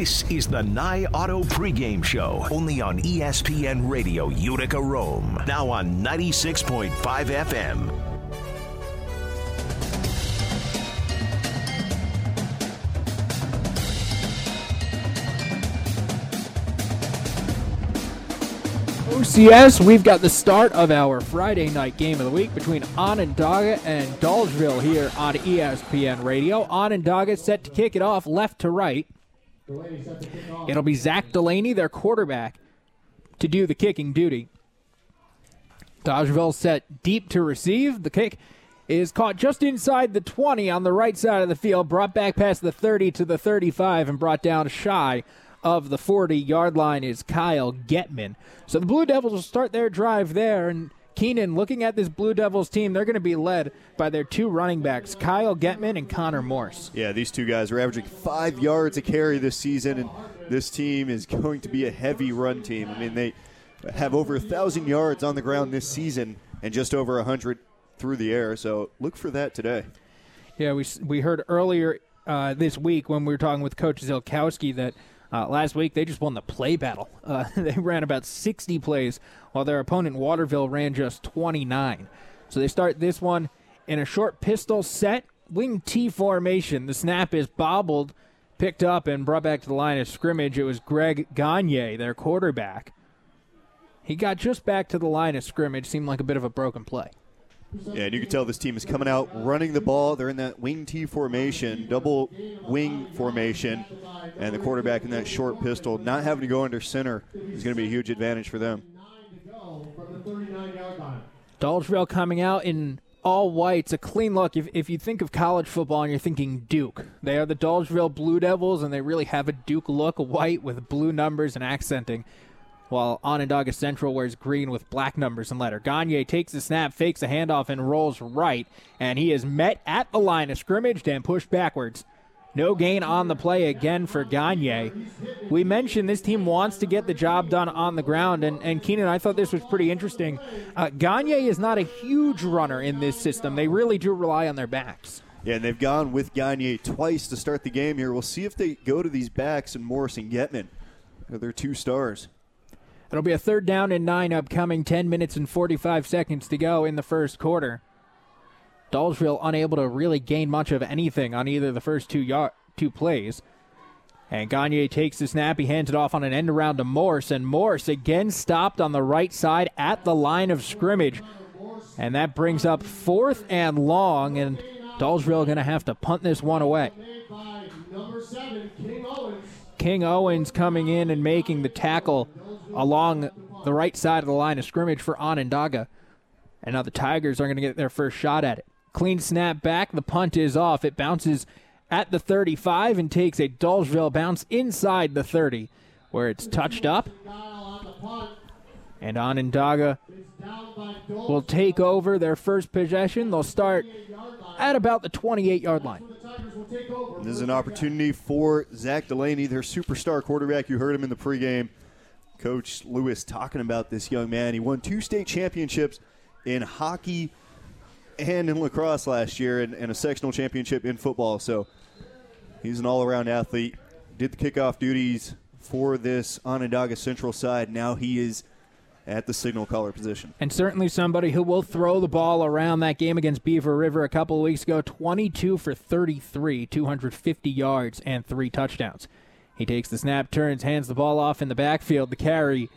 This is the Nye Auto pregame show, only on ESPN Radio Utica Rome. Now on 96.5 FM. OCS, we've got the start of our Friday night game of the week between Onondaga and Dolgeville here on ESPN Radio. Onondaga set to kick it off left to right. It'll be Zach Delaney, their quarterback, to do the kicking duty. Dolgeville set deep to receive. The kick is caught just inside the 20 on the right side of the field, brought back past the 30 to the 35, and brought down shy of the 40 yard line is Kyle Getman. So the Blue Devils will start their drive there. And Keenan, looking at this Blue Devils team, they're going to be led by their two running backs, Kyle Getman and Connor Morse. Yeah, these two guys are averaging five yards a carry this season, and this team is going to be a heavy run team. I mean, they have over a thousand yards on the ground this season and just over a hundred through the air. So look for that today. Yeah, we we heard earlier uh, this week when we were talking with Coach Zilkowski that uh, last week, they just won the play battle. Uh, they ran about 60 plays, while their opponent, Waterville, ran just 29. So they start this one in a short pistol set, wing T formation. The snap is bobbled, picked up, and brought back to the line of scrimmage. It was Greg Gagne, their quarterback. He got just back to the line of scrimmage, seemed like a bit of a broken play. Yeah, and you can tell this team is coming out running the ball. They're in that wing T formation, double wing formation, and the quarterback in that short pistol, not having to go under center, is going to be a huge advantage for them. Dolgeville coming out in all whites, a clean look. If, if you think of college football and you're thinking Duke, they are the Dolgeville Blue Devils, and they really have a Duke look, white with blue numbers and accenting while Onondaga Central wears green with black numbers and letter. Gagne takes the snap, fakes a handoff, and rolls right, and he is met at the line of scrimmage and pushed backwards. No gain on the play again for Gagne. We mentioned this team wants to get the job done on the ground, and, and Keenan, I thought this was pretty interesting. Uh, Gagne is not a huge runner in this system. They really do rely on their backs. Yeah, and they've gone with Gagne twice to start the game here. We'll see if they go to these backs and Morris and Getman. They're two stars. It'll be a third down and nine upcoming, 10 minutes and 45 seconds to go in the first quarter. Dolgeville unable to really gain much of anything on either the first two yard, two plays. And Gagne takes the snap. He hands it off on an end around to Morse. And Morse again stopped on the right side at the line of scrimmage. And that brings up fourth and long. And Dolgeville going to have to punt this one away. King Owens coming in and making the tackle along the right side of the line of scrimmage for Onondaga. And now the Tigers are going to get their first shot at it. Clean snap back. The punt is off. It bounces at the 35 and takes a Dolgeville bounce inside the 30, where it's touched up. And Onondaga will take over their first possession. They'll start at about the 28 yard line. This is an opportunity for Zach Delaney, their superstar quarterback. You heard him in the pregame. Coach Lewis talking about this young man. He won two state championships in hockey and in lacrosse last year and, and a sectional championship in football. So he's an all around athlete. Did the kickoff duties for this Onondaga Central side. Now he is at the signal caller position. And certainly somebody who will throw the ball around that game against Beaver River a couple of weeks ago 22 for 33, 250 yards, and three touchdowns. He takes the snap, turns, hands the ball off in the backfield. The carry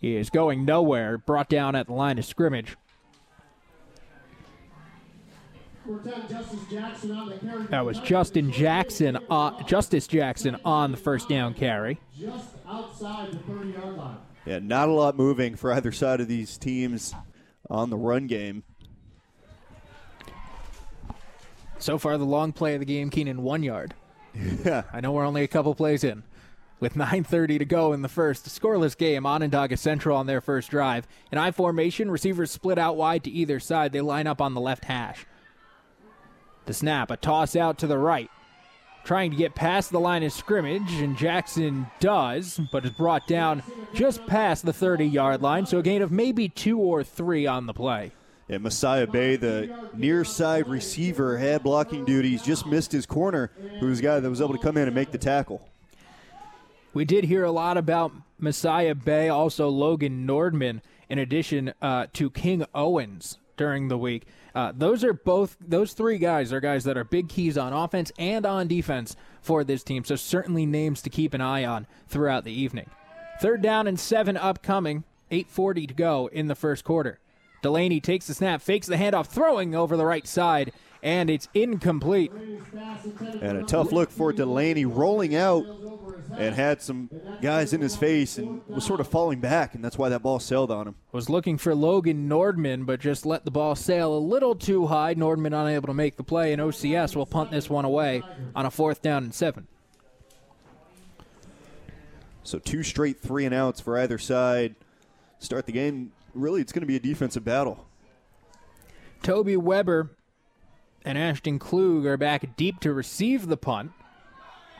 is going nowhere, brought down at the line of scrimmage. That was Justin Jackson, uh, Justice Jackson on the first down carry. Just outside the 30 yard line. Yeah, not a lot moving for either side of these teams on the run game. So far, the long play of the game, Keenan, one yard. Yeah. I know we're only a couple plays in. With 9.30 to go in the first, scoreless game, Onondaga Central on their first drive. In I formation, receivers split out wide to either side. They line up on the left hash. The snap, a toss out to the right. Trying to get past the line of scrimmage, and Jackson does, but is brought down just past the 30 yard line, so a gain of maybe two or three on the play. And Messiah Bay, the near side receiver, had blocking duties, just missed his corner, who was the guy that was able to come in and make the tackle. We did hear a lot about Messiah Bay, also Logan Nordman, in addition uh, to King Owens during the week. Uh, those are both those three guys are guys that are big keys on offense and on defense for this team. So certainly names to keep an eye on throughout the evening. Third down and seven upcoming. 8:40 to go in the first quarter. Delaney takes the snap, fakes the handoff, throwing over the right side, and it's incomplete. And a tough look for Delaney rolling out and had some guys in his face and was sort of falling back, and that's why that ball sailed on him. Was looking for Logan Nordman, but just let the ball sail a little too high. Nordman unable to make the play, and OCS will punt this one away on a fourth down and seven. So two straight three and outs for either side. Start the game. Really, it's going to be a defensive battle. Toby Weber and Ashton Klug are back deep to receive the punt.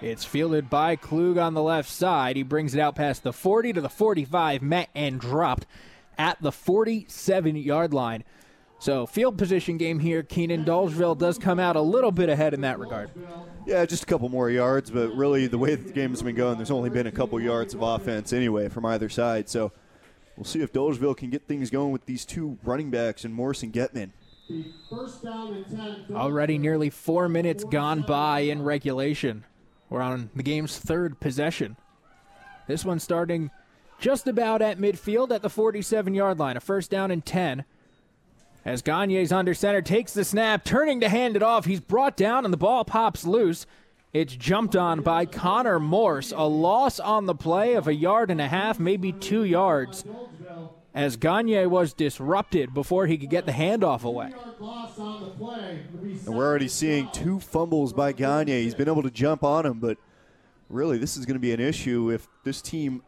It's fielded by Klug on the left side. He brings it out past the 40 to the 45, met and dropped at the 47 yard line. So, field position game here. Keenan Dolgeville does come out a little bit ahead in that regard. Yeah, just a couple more yards, but really, the way the game's been going, there's only been a couple yards of offense anyway from either side. So, we'll see if Dolgeville can get things going with these two running backs and Morris and Getman. Already nearly four minutes gone by in regulation. We're on the game's third possession. This one starting just about at midfield at the 47 yard line. A first down and 10. As Gagne's under center takes the snap, turning to hand it off. He's brought down and the ball pops loose. It's jumped on by Connor Morse. A loss on the play of a yard and a half, maybe two yards as Gagne was disrupted before he could get the handoff away. And we're already seeing two fumbles by Gagne. He's been able to jump on him, but really, this is going to be an issue if this team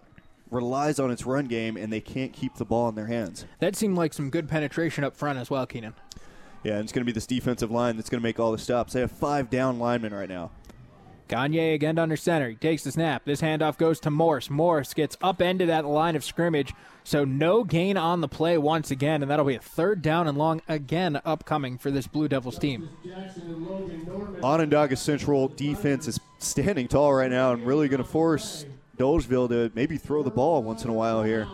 relies on its run game and they can't keep the ball in their hands. That seemed like some good penetration up front as well, Keenan. Yeah, and it's going to be this defensive line that's going to make all the stops. They have five down linemen right now. Gagne again under center. He takes the snap. This handoff goes to Morse. Morse gets upended at the line of scrimmage, so no gain on the play once again, and that'll be a third down and long again upcoming for this Blue Devils team. Onondaga Central defense is standing tall right now and really going to force Dolgeville to maybe throw the ball once in a while here.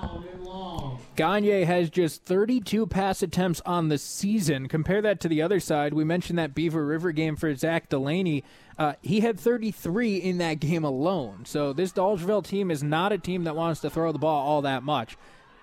Gagne has just 32 pass attempts on the season. Compare that to the other side. We mentioned that Beaver River game for Zach Delaney. Uh, he had 33 in that game alone. So this Dolgeville team is not a team that wants to throw the ball all that much.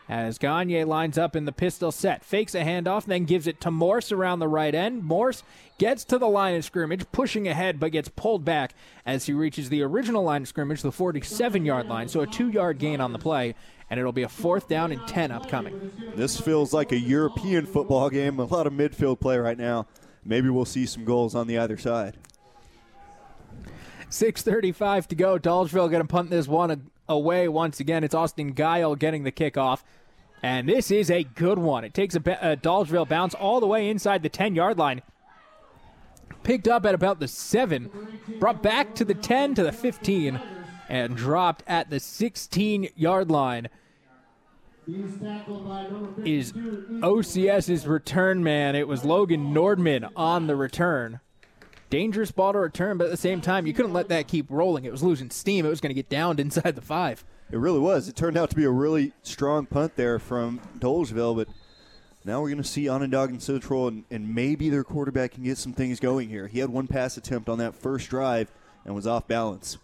As Gagne lines up in the pistol set, fakes a handoff, then gives it to Morse around the right end. Morse gets to the line of scrimmage, pushing ahead, but gets pulled back as he reaches the original line of scrimmage, the 47 yard line. So a two yard gain on the play, and it'll be a fourth down and 10 upcoming. This feels like a European football game, a lot of midfield play right now. Maybe we'll see some goals on the other side. 6.35 to go. Dolgeville going to punt this one away once again. It's Austin Guile getting the kickoff. And this is a good one. It takes a, a Dolgeville bounce all the way inside the 10 yard line. Picked up at about the 7, brought back to the 10 to the 15, and dropped at the 16 yard line. Is OCS's return man. It was Logan Nordman on the return dangerous ball to return, but at the same time, you couldn't let that keep rolling. It was losing steam. It was going to get downed inside the five. It really was. It turned out to be a really strong punt there from Dolgeville, but now we're going to see Onondaga Central, and, and maybe their quarterback can get some things going here. He had one pass attempt on that first drive and was off balance.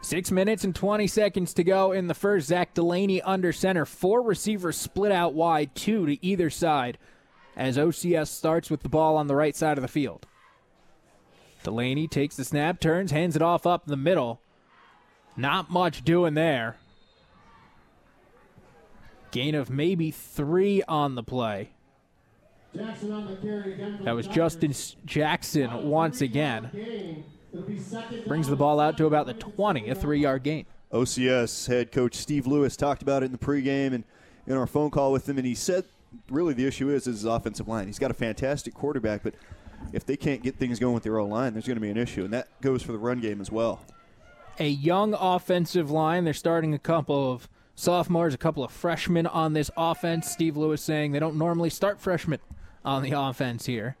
Six minutes and 20 seconds to go in the first. Zach Delaney under center. Four receivers split out wide, two to either side, as OCS starts with the ball on the right side of the field. Delaney takes the snap, turns, hands it off up the middle. Not much doing there. Gain of maybe three on the play. That was Justin Jackson once again. Brings the ball out to about the 20, a three yard gain. OCS head coach Steve Lewis talked about it in the pregame and in our phone call with him, and he said really the issue is, is his offensive line. He's got a fantastic quarterback, but if they can't get things going with their own line, there's going to be an issue, and that goes for the run game as well. A young offensive line. They're starting a couple of sophomores, a couple of freshmen on this offense. Steve Lewis saying they don't normally start freshmen on the offense here.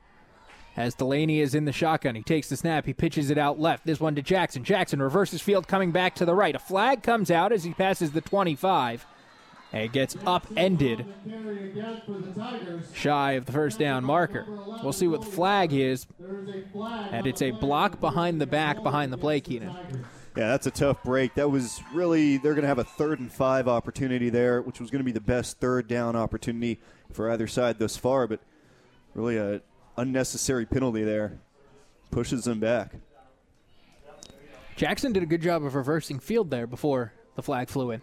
As Delaney is in the shotgun, he takes the snap, he pitches it out left. This one to Jackson. Jackson reverses field, coming back to the right. A flag comes out as he passes the 25 and gets upended shy of the first down marker. We'll see what the flag is, and it's a block behind the back behind the play, Keenan. Yeah, that's a tough break. That was really, they're going to have a third and five opportunity there, which was going to be the best third down opportunity for either side thus far, but really a unnecessary penalty there. Pushes them back. Jackson did a good job of reversing field there before the flag flew in.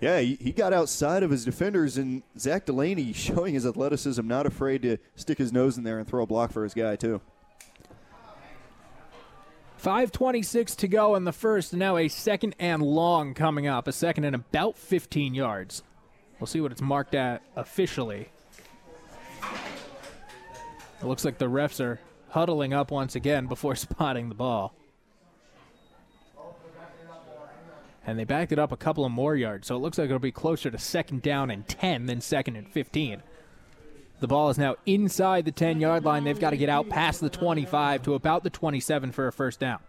Yeah, he, he got outside of his defenders, and Zach Delaney showing his athleticism, not afraid to stick his nose in there and throw a block for his guy, too. 5.26 to go in the first. Now a second and long coming up. A second and about 15 yards. We'll see what it's marked at officially. It looks like the refs are huddling up once again before spotting the ball. And they backed it up a couple of more yards, so it looks like it'll be closer to second down and 10 than second and 15. The ball is now inside the 10 yard line. They've got to get out past the 25 to about the 27 for a first down.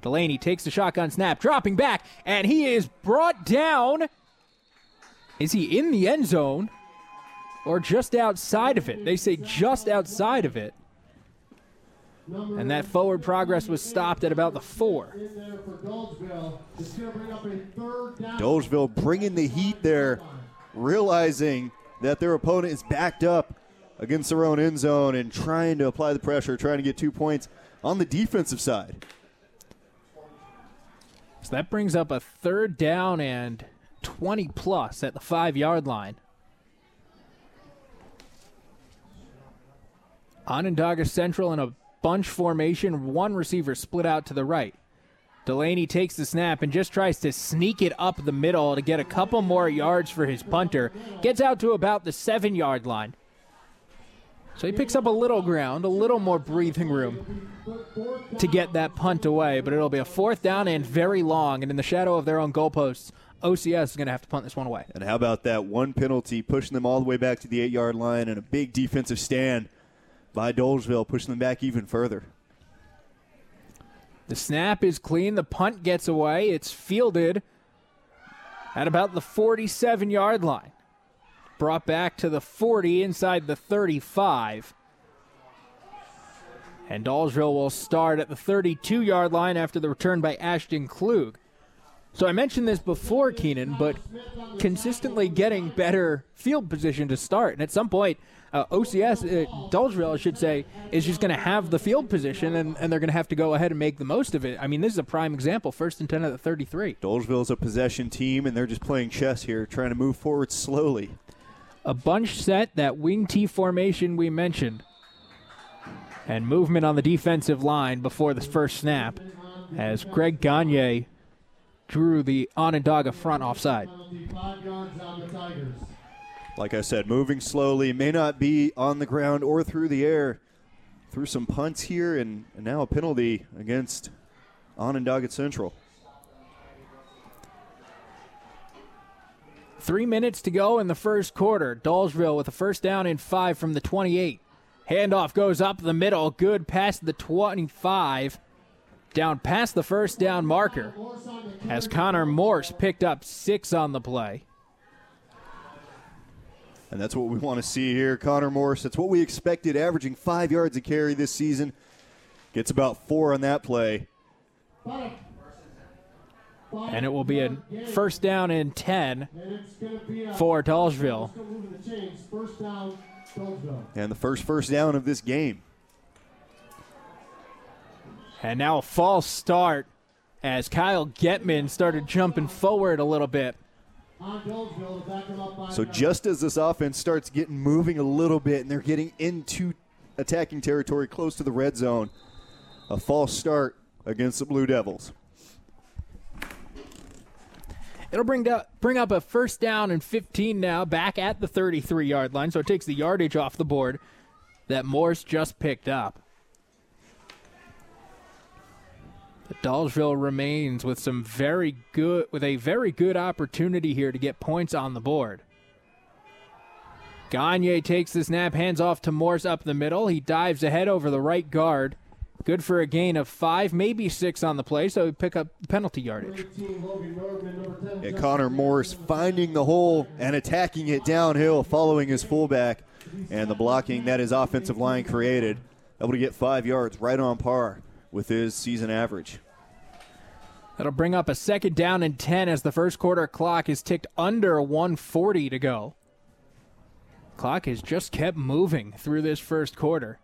Delaney takes the shotgun snap, dropping back, and he is brought down. Is he in the end zone or just outside of it? They say just outside of it. And that forward progress was stopped at about the four. Dolgeville bringing the heat there, realizing that their opponent is backed up against their own end zone and trying to apply the pressure, trying to get two points on the defensive side. So that brings up a third down and 20 plus at the five yard line. Onondaga Central in a bunch formation, one receiver split out to the right. Delaney takes the snap and just tries to sneak it up the middle to get a couple more yards for his punter. Gets out to about the seven yard line. So he picks up a little ground, a little more breathing room to get that punt away, but it'll be a fourth down and very long. And in the shadow of their own goalposts, OCS is going to have to punt this one away. And how about that one penalty, pushing them all the way back to the eight yard line, and a big defensive stand by Dolgeville, pushing them back even further. The snap is clean. The punt gets away. It's fielded at about the 47 yard line brought back to the 40 inside the 35. And Dolgeville will start at the 32 yard line after the return by Ashton Klug. So I mentioned this before, Keenan, but consistently getting better field position to start. And at some point, uh, OCS, uh, I should say, is just going to have the field position, and, and they're going to have to go ahead and make the most of it. I mean, this is a prime example. First and 10 at the 33. Dolgeville's a possession team, and they're just playing chess here, trying to move forward slowly a bunch set, that wing T formation we mentioned, and movement on the defensive line before the first snap as Greg Gagne drew the Onondaga front offside. Like I said, moving slowly, may not be on the ground or through the air. Through some punts here, and, and now a penalty against Onondaga Central. Three minutes to go in the first quarter. Dolgeville with a first down and five from the 28. Handoff goes up the middle, good past the 25, down past the first down marker. As Connor Morse picked up six on the play. And that's what we want to see here. Connor Morse, that's what we expected, averaging five yards a carry this season. Gets about four on that play. And it will be a first down and 10 for Dolgeville. And the first first down of this game. And now a false start as Kyle Getman started jumping forward a little bit. So just as this offense starts getting moving a little bit and they're getting into attacking territory close to the red zone, a false start against the Blue Devils. It'll bring bring up a first down and 15 now, back at the 33 yard line. So it takes the yardage off the board that Morse just picked up. But Dolgeville remains with some very good with a very good opportunity here to get points on the board. Gagne takes the snap, hands off to Morse up the middle. He dives ahead over the right guard. Good for a gain of five, maybe six on the play, so he pick up penalty yardage. And Connor Morse finding the hole and attacking it downhill, following his fullback, and the blocking that his offensive line created, able to get five yards, right on par with his season average. That'll bring up a second down and 10 as the first quarter clock is ticked under 140 to go. Clock has just kept moving through this first quarter.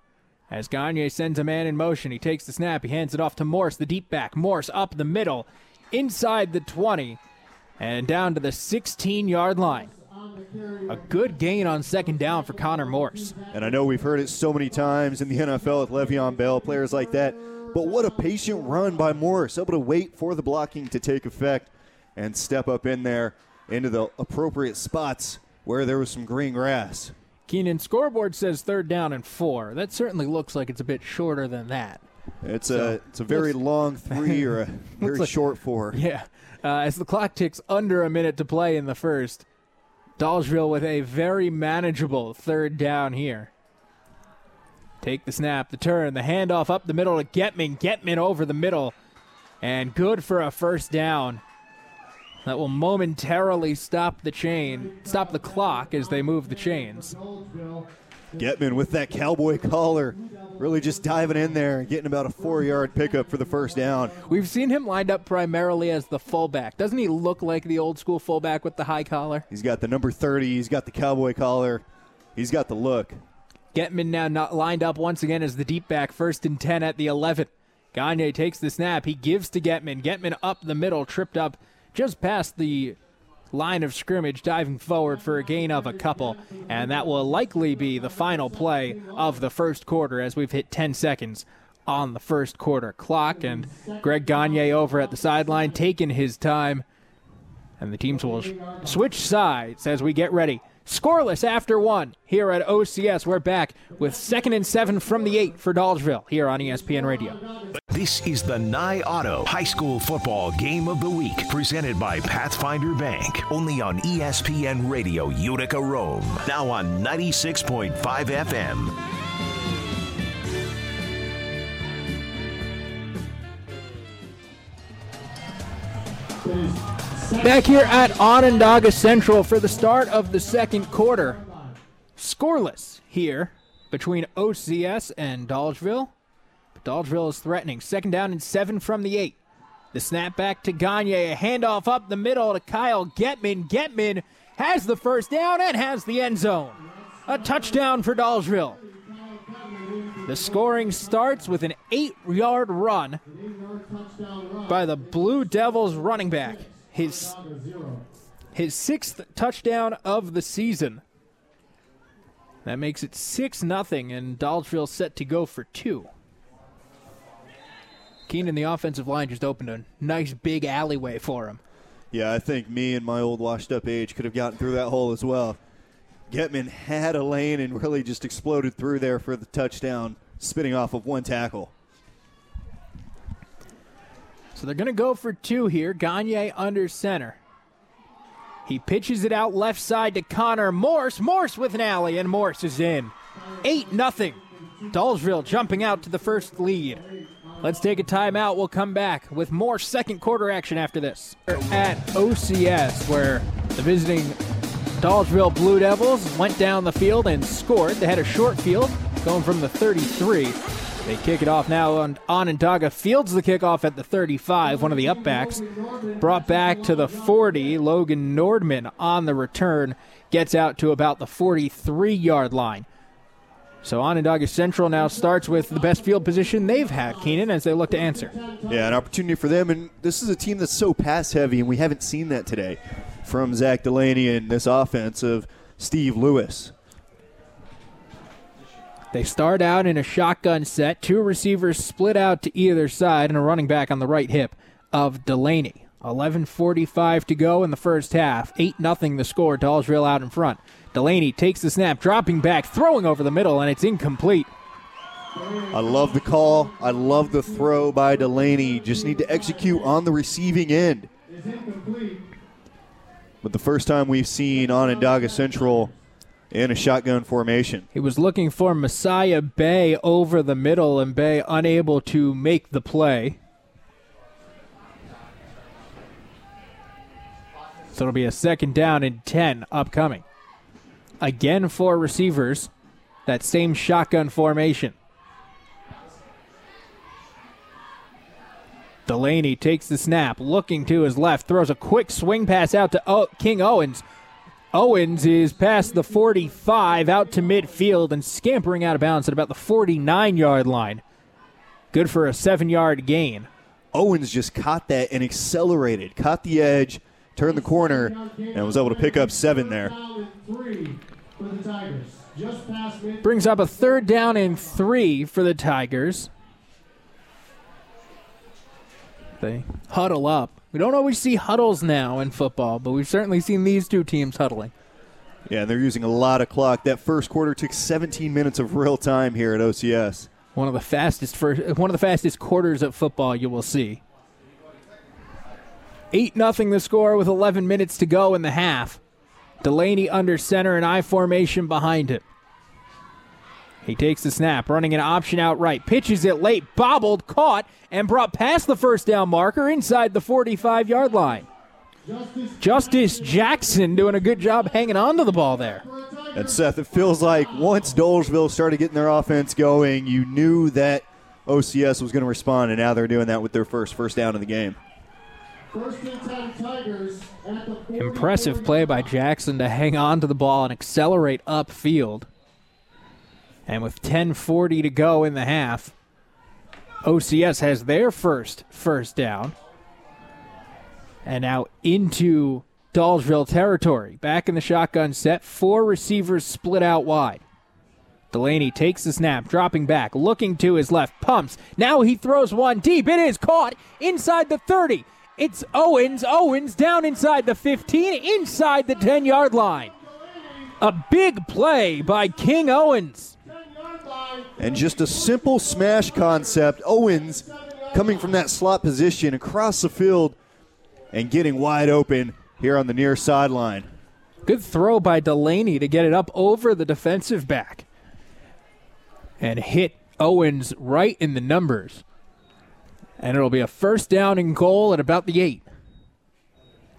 As Gagne sends a man in motion, he takes the snap, he hands it off to Morse, the deep back. Morse up the middle, inside the 20, and down to the 16 yard line. A good gain on second down for Connor Morse. And I know we've heard it so many times in the NFL with Le'Veon Bell, players like that. But what a patient run by Morse, able to wait for the blocking to take effect and step up in there into the appropriate spots where there was some green grass. Keenan scoreboard says third down and four. That certainly looks like it's a bit shorter than that. It's so, a it's a very long three or a very like, short four. Yeah. Uh, as the clock ticks under a minute to play in the first, Dolgeville with a very manageable third down here. Take the snap, the turn, the handoff up the middle to Getman. Getman over the middle. And good for a first down. That will momentarily stop the chain, stop the clock as they move the chains. Getman with that cowboy collar, really just diving in there and getting about a four yard pickup for the first down. We've seen him lined up primarily as the fullback. Doesn't he look like the old school fullback with the high collar? He's got the number 30, he's got the cowboy collar, he's got the look. Getman now not lined up once again as the deep back, first and 10 at the 11. Gagne takes the snap. He gives to Getman. Getman up the middle, tripped up just past the line of scrimmage, diving forward for a gain of a couple. And that will likely be the final play of the first quarter as we've hit 10 seconds on the first quarter clock. And Greg Gagne over at the sideline taking his time. And the teams will switch sides as we get ready Scoreless after one here at OCS. We're back with second and seven from the eight for Dolgeville here on ESPN Radio. This is the Nye Auto High School Football Game of the Week, presented by Pathfinder Bank, only on ESPN Radio Utica Rome. Now on 96.5 FM. Back here at Onondaga Central for the start of the second quarter. Scoreless here between OCS and Dolgeville. But is threatening. Second down and seven from the eight. The snap back to Gagne. A handoff up the middle to Kyle Getman. Getman has the first down and has the end zone. A touchdown for Dolgeville. The scoring starts with an eight yard run by the Blue Devils running back his his sixth touchdown of the season. That makes it six nothing, and Dolgeville set to go for two. Keenan, the offensive line, just opened a nice big alleyway for him. Yeah, I think me and my old washed up age could have gotten through that hole as well. Getman had a lane and really just exploded through there for the touchdown, spinning off of one tackle. They're going to go for two here. Gagne under center. He pitches it out left side to Connor Morse. Morse with an alley, and Morse is in. 8 nothing. Dolgeville jumping out to the first lead. Let's take a timeout. We'll come back with more second quarter action after this. At OCS, where the visiting Dolgeville Blue Devils went down the field and scored. They had a short field going from the 33 they kick it off now on Onondaga. Fields the kickoff at the 35, one of the upbacks. Brought back to the 40. Logan Nordman on the return gets out to about the 43 yard line. So Onondaga Central now starts with the best field position they've had, Keenan, as they look to answer. Yeah, an opportunity for them. And this is a team that's so pass heavy, and we haven't seen that today from Zach Delaney and this offense of Steve Lewis. They start out in a shotgun set, two receivers split out to either side, and a running back on the right hip of Delaney. 11:45 to go in the first half. 8 0 the score. Dolgeville out in front. Delaney takes the snap, dropping back, throwing over the middle, and it's incomplete. I love the call. I love the throw by Delaney. Just need to execute on the receiving end. But the first time we've seen Onondaga Central in a shotgun formation. He was looking for Messiah Bay over the middle, and Bay unable to make the play. So it'll be a second down and 10 upcoming. Again, four receivers. That same shotgun formation. Delaney takes the snap, looking to his left, throws a quick swing pass out to King Owens. Owens is past the 45 out to midfield and scampering out of bounds at about the 49 yard line. Good for a seven yard gain. Owens just caught that and accelerated, caught the edge, turned the corner, and was able to pick up seven there. Brings up a third down and three for the Tigers. They huddle up. We don't always see huddles now in football, but we've certainly seen these two teams huddling. Yeah, and they're using a lot of clock. That first quarter took 17 minutes of real time here at OCS. One of the fastest first, one of the fastest quarters of football you will see. Eight nothing the score with 11 minutes to go in the half. Delaney under center and I formation behind him. He takes the snap, running an option out right, pitches it late, bobbled, caught, and brought past the first down marker inside the 45 yard line. Justice Jackson doing a good job hanging on to the ball there. And Seth, it feels like once Dolgeville started getting their offense going, you knew that OCS was going to respond, and now they're doing that with their first first down of the game. Impressive play by Jackson to hang on to the ball and accelerate upfield. And with 10:40 to go in the half, OCS has their first first down. And now into Dolgeville territory. Back in the shotgun set, four receivers split out wide. Delaney takes the snap, dropping back, looking to his left, pumps. Now he throws one deep. It is caught inside the 30. It's Owens. Owens down inside the 15, inside the 10 yard line. A big play by King Owens. And just a simple smash concept. Owens coming from that slot position across the field and getting wide open here on the near sideline. Good throw by Delaney to get it up over the defensive back and hit Owens right in the numbers. And it'll be a first down and goal at about the eight.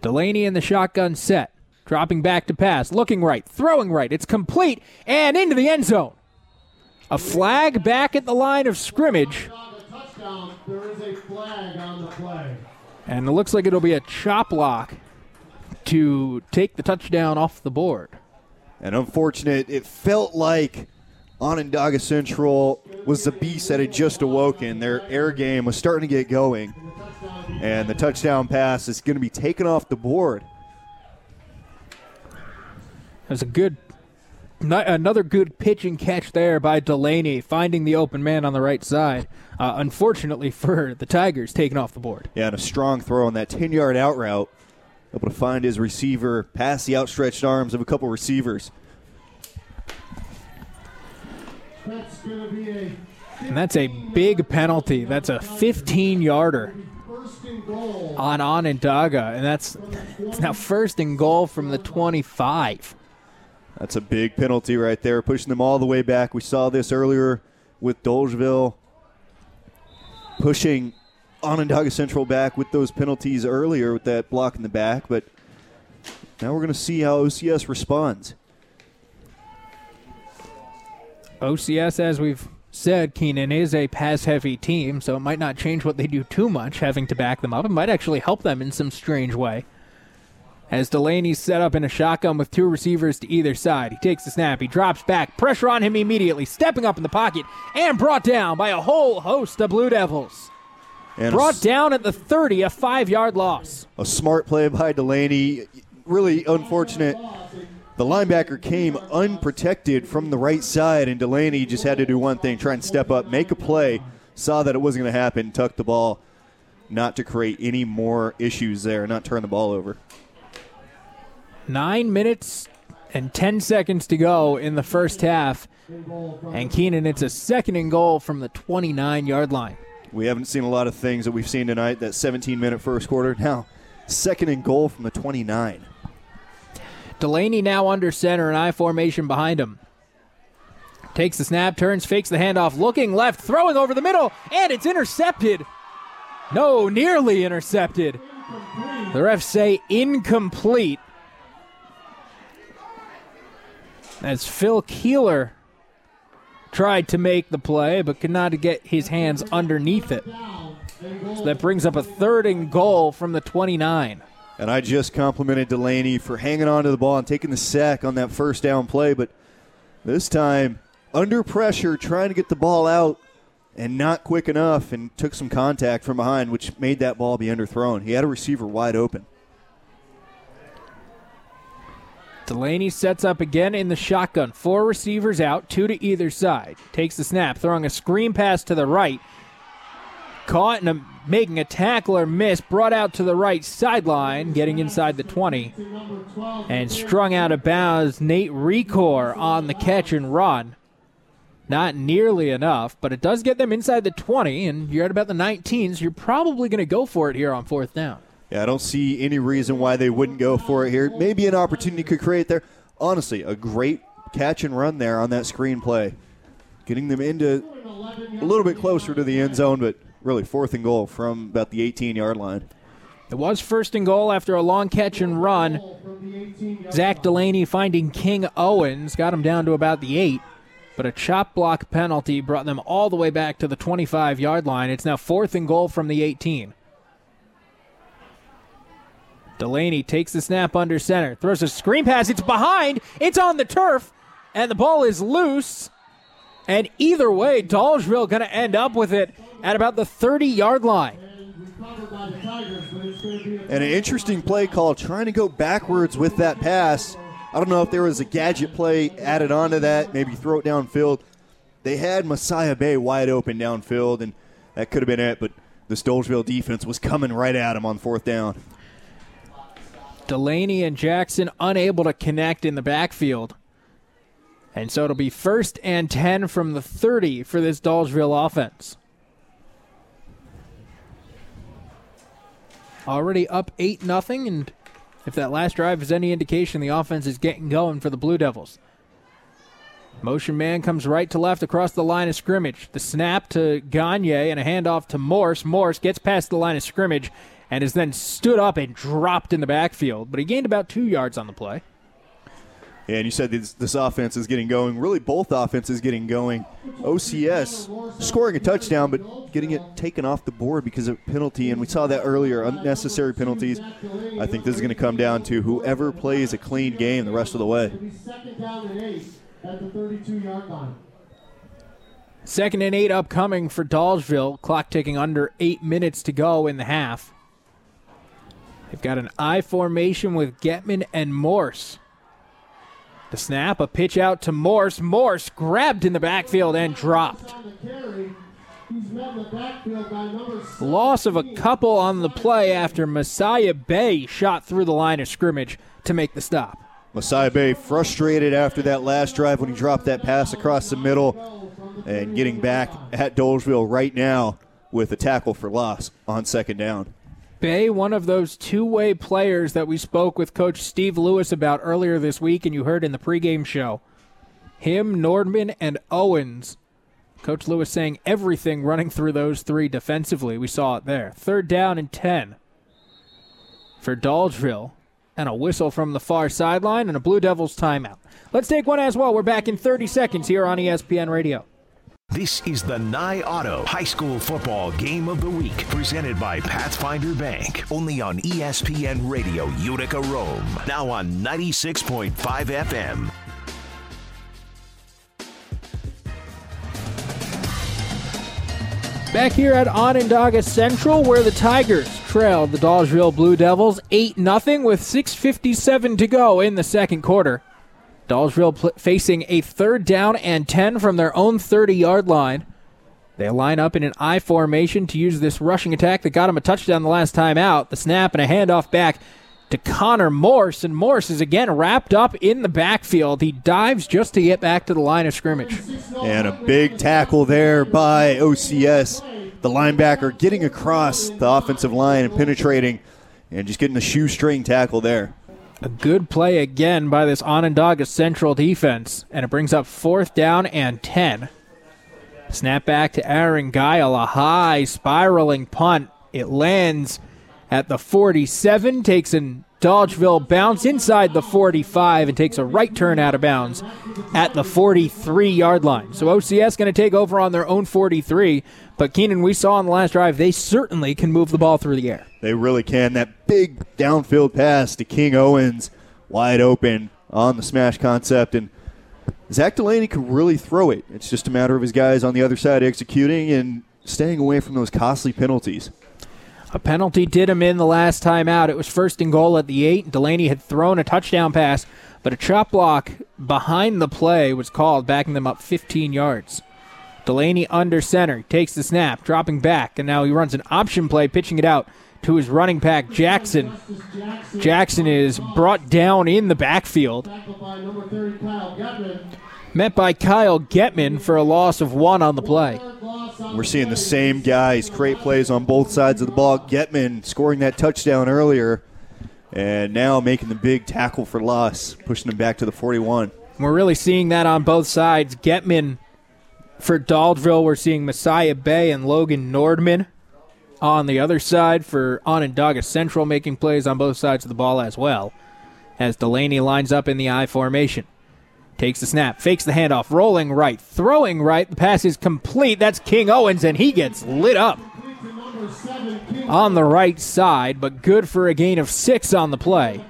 Delaney in the shotgun set, dropping back to pass, looking right, throwing right. It's complete and into the end zone. A flag back at the line of scrimmage. And it looks like it'll be a chop block to take the touchdown off the board. And unfortunate, it felt like Onondaga Central was the beast that had just awoken. Their air game was starting to get going. And the touchdown pass is going to be taken off the board. It was a good, another good pitch and catch there by Delaney, finding the open man on the right side. Uh, unfortunately for the Tigers, taken off the board. Yeah, and a strong throw on that 10 yard out route. Able to find his receiver past the outstretched arms of a couple receivers. that's gonna be And that's a big penalty. That's a 15 yarder on Onondaga. And that's now first and goal from the 25. That's a big penalty right there, pushing them all the way back. We saw this earlier with Dolgeville pushing Onondaga Central back with those penalties earlier with that block in the back, but now we're going to see how OCS responds. OCS, as we've said, Keenan is a pass heavy team, so it might not change what they do too much having to back them up. It might actually help them in some strange way. As Delaney's set up in a shotgun with two receivers to either side, he takes the snap, he drops back, pressure on him immediately, stepping up in the pocket, and brought down by a whole host of Blue Devils. And brought down at the 30, a five yard loss. A smart play by Delaney. Really unfortunate. The linebacker came unprotected from the right side, and Delaney just had to do one thing try and step up, make a play, saw that it wasn't going to happen, tucked the ball, not to create any more issues there, not turn the ball over. Nine minutes and 10 seconds to go in the first half. And Keenan, it's a second and goal from the 29 yard line. We haven't seen a lot of things that we've seen tonight. That 17 minute first quarter. Now, second and goal from the 29. Delaney now under center and I formation behind him. Takes the snap, turns, fakes the handoff, looking left, throwing over the middle, and it's intercepted. No, nearly intercepted. The refs say incomplete. As Phil Keeler tried to make the play, but could not get his hands underneath it. So that brings up a third and goal from the 29. And I just complimented Delaney for hanging on to the ball and taking the sack on that first down play, but this time under pressure, trying to get the ball out and not quick enough, and took some contact from behind, which made that ball be underthrown. He had a receiver wide open. Delaney sets up again in the shotgun. Four receivers out, two to either side. Takes the snap, throwing a screen pass to the right. Caught and making a tackler miss, brought out to the right sideline, getting inside the 20. And strung out of bounds, Nate Recor on the catch and run. Not nearly enough, but it does get them inside the 20, and you're at about the 19s. You're probably going to go for it here on fourth down. Yeah, I don't see any reason why they wouldn't go for it here. Maybe an opportunity could create there. Honestly, a great catch and run there on that screen play. Getting them into a little bit closer to the end zone, but really fourth and goal from about the 18 yard line. It was first and goal after a long catch and run. Zach Delaney finding King Owens, got him down to about the eight, but a chop block penalty brought them all the way back to the 25 yard line. It's now fourth and goal from the 18. Delaney takes the snap under center, throws a screen pass. It's behind, it's on the turf, and the ball is loose. And either way, Dolgeville going to end up with it at about the 30 yard line. And an interesting play call, trying to go backwards with that pass. I don't know if there was a gadget play added onto that, maybe throw it downfield. They had Messiah Bay wide open downfield, and that could have been it, but the Dolgeville defense was coming right at him on fourth down. Delaney and Jackson unable to connect in the backfield. And so it'll be first and 10 from the 30 for this Dolgeville offense. Already up 8 nothing, and if that last drive is any indication, the offense is getting going for the Blue Devils. Motion man comes right to left across the line of scrimmage. The snap to Gagne and a handoff to Morse. Morse gets past the line of scrimmage and is then stood up and dropped in the backfield, but he gained about two yards on the play. Yeah, and you said this, this offense is getting going. Really, both offenses getting going. OCS scoring a touchdown, but getting it taken off the board because of penalty. And we saw that earlier, unnecessary penalties. I think this is going to come down to whoever plays a clean game the rest of the way. Second and eight upcoming for Dolgeville. Clock ticking under eight minutes to go in the half. They've got an I formation with Getman and Morse. The snap, a pitch out to Morse. Morse grabbed in the backfield and dropped. Loss of a couple on the play after Messiah Bay shot through the line of scrimmage to make the stop. Messiah Bay frustrated after that last drive when he dropped that pass across the middle and getting back at Dolgeville right now with a tackle for loss on second down. Bay, one of those two way players that we spoke with Coach Steve Lewis about earlier this week and you heard in the pregame show. Him, Nordman, and Owens. Coach Lewis saying everything running through those three defensively. We saw it there. Third down and 10 for Dolgeville. And a whistle from the far sideline and a Blue Devils timeout. Let's take one as well. We're back in 30 seconds here on ESPN Radio. This is the Nye Auto High School Football Game of the Week, presented by Pathfinder Bank, only on ESPN Radio Utica Rome, now on 96.5 FM. Back here at Onondaga Central, where the Tigers trailed the Dolgeville Blue Devils 8 0 with 6.57 to go in the second quarter. Dolgeville pl- facing a third down and 10 from their own 30 yard line. They line up in an I formation to use this rushing attack that got them a touchdown the last time out. The snap and a handoff back to Connor Morse, and Morse is again wrapped up in the backfield. He dives just to get back to the line of scrimmage. And a big tackle there by OCS. The linebacker getting across the offensive line and penetrating and just getting a shoestring tackle there. A good play again by this Onondaga Central defense, and it brings up fourth down and 10. Snap back to Aaron Guile, a high spiraling punt. It lands at the 47, takes an Dolgeville bounce inside the 45 and takes a right turn out of bounds at the 43 yard line. So OCS going to take over on their own 43. But Keenan, we saw on the last drive, they certainly can move the ball through the air. They really can. That big downfield pass to King Owens, wide open on the smash concept. And Zach Delaney can really throw it. It's just a matter of his guys on the other side executing and staying away from those costly penalties. A penalty did him in the last time out. It was first and goal at the eight. Delaney had thrown a touchdown pass, but a chop block behind the play was called, backing them up 15 yards. Delaney under center, takes the snap, dropping back, and now he runs an option play, pitching it out to his running back, Jackson. Jackson is brought down in the backfield. Met by Kyle Getman for a loss of one on the play. We're seeing the same guys create plays on both sides of the ball. Getman scoring that touchdown earlier, and now making the big tackle for loss, pushing him back to the 41. We're really seeing that on both sides. Getman for Dolgeville, we're seeing Messiah Bay and Logan Nordman on the other side for Onondaga Central making plays on both sides of the ball as well. As Delaney lines up in the I formation. Takes the snap, fakes the handoff, rolling right, throwing right. The pass is complete. That's King Owens, and he gets lit up on the right side, but good for a gain of six on the play.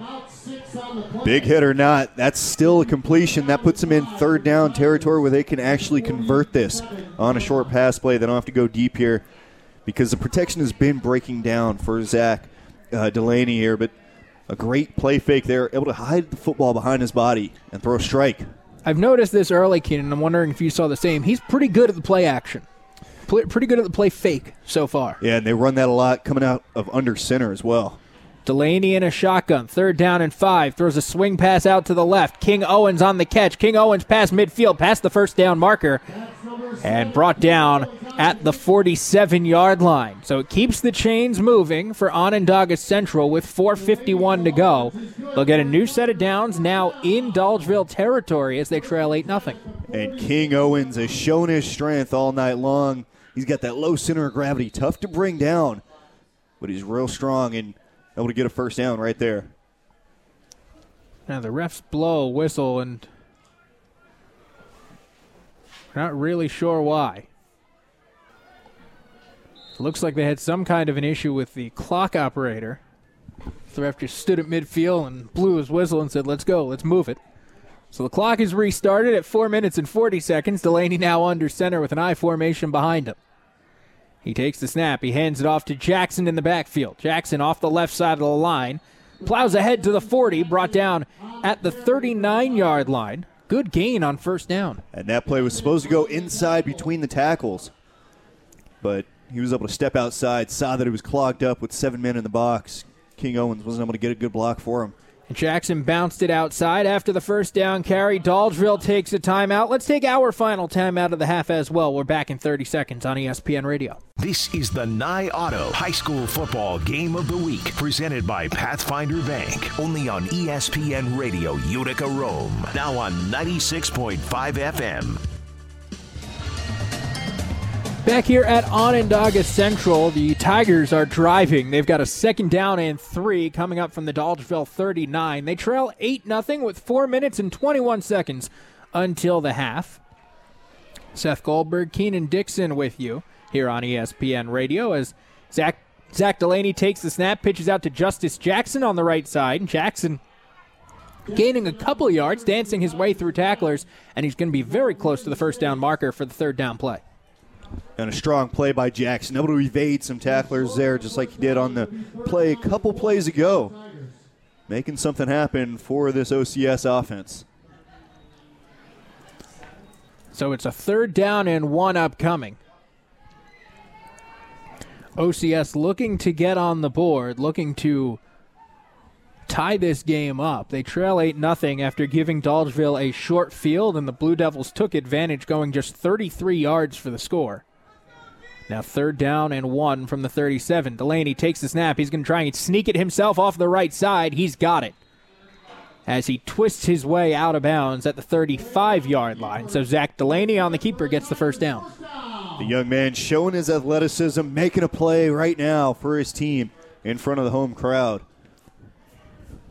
Big hit or not, that's still a completion. That puts them in third down territory where they can actually convert this on a short pass play. They don't have to go deep here because the protection has been breaking down for Zach uh, Delaney here. But a great play fake there, able to hide the football behind his body and throw a strike. I've noticed this early, Keenan. I'm wondering if you saw the same. He's pretty good at the play action, pretty good at the play fake so far. Yeah, and they run that a lot coming out of under center as well. Delaney in a shotgun, third down and five, throws a swing pass out to the left. King Owens on the catch. King Owens past midfield, past the first down marker, and brought down at the 47 yard line. So it keeps the chains moving for Onondaga Central with 4.51 to go. They'll get a new set of downs now in Dolgeville territory as they trail 8 0. And King Owens has shown his strength all night long. He's got that low center of gravity, tough to bring down, but he's real strong and able to get a first down right there. Now the refs blow whistle and we're not really sure why. Looks like they had some kind of an issue with the clock operator. The ref just stood at midfield and blew his whistle and said, Let's go, let's move it. So the clock is restarted at 4 minutes and 40 seconds. Delaney now under center with an I formation behind him. He takes the snap. He hands it off to Jackson in the backfield. Jackson off the left side of the line. Plows ahead to the 40, brought down at the 39 yard line. Good gain on first down. And that play was supposed to go inside between the tackles. But he was able to step outside, saw that it was clogged up with seven men in the box. King Owens wasn't able to get a good block for him. Jackson bounced it outside after the first down carry. Dolgeville takes a timeout. Let's take our final timeout of the half as well. We're back in 30 seconds on ESPN Radio. This is the Nye Auto High School Football Game of the Week, presented by Pathfinder Bank, only on ESPN Radio Utica Rome. Now on 96.5 FM. Back here at Onondaga Central, the Tigers are driving. They've got a second down and three coming up from the Dolgeville 39. They trail 8 0 with 4 minutes and 21 seconds until the half. Seth Goldberg, Keenan Dixon with you here on ESPN Radio as Zach, Zach Delaney takes the snap, pitches out to Justice Jackson on the right side. Jackson gaining a couple yards, dancing his way through tacklers, and he's going to be very close to the first down marker for the third down play. And a strong play by Jackson, able to evade some tacklers there, just like he did on the play a couple plays ago. Making something happen for this OCS offense. So it's a third down and one upcoming. OCS looking to get on the board, looking to tie this game up. They trail 8 0 after giving Dolgeville a short field, and the Blue Devils took advantage, going just 33 yards for the score. Now, third down and one from the 37. Delaney takes the snap. He's going to try and sneak it himself off the right side. He's got it. as he twists his way out of bounds at the 35 yard line. So Zach Delaney on the keeper gets the first down. The young man showing his athleticism, making a play right now for his team in front of the home crowd.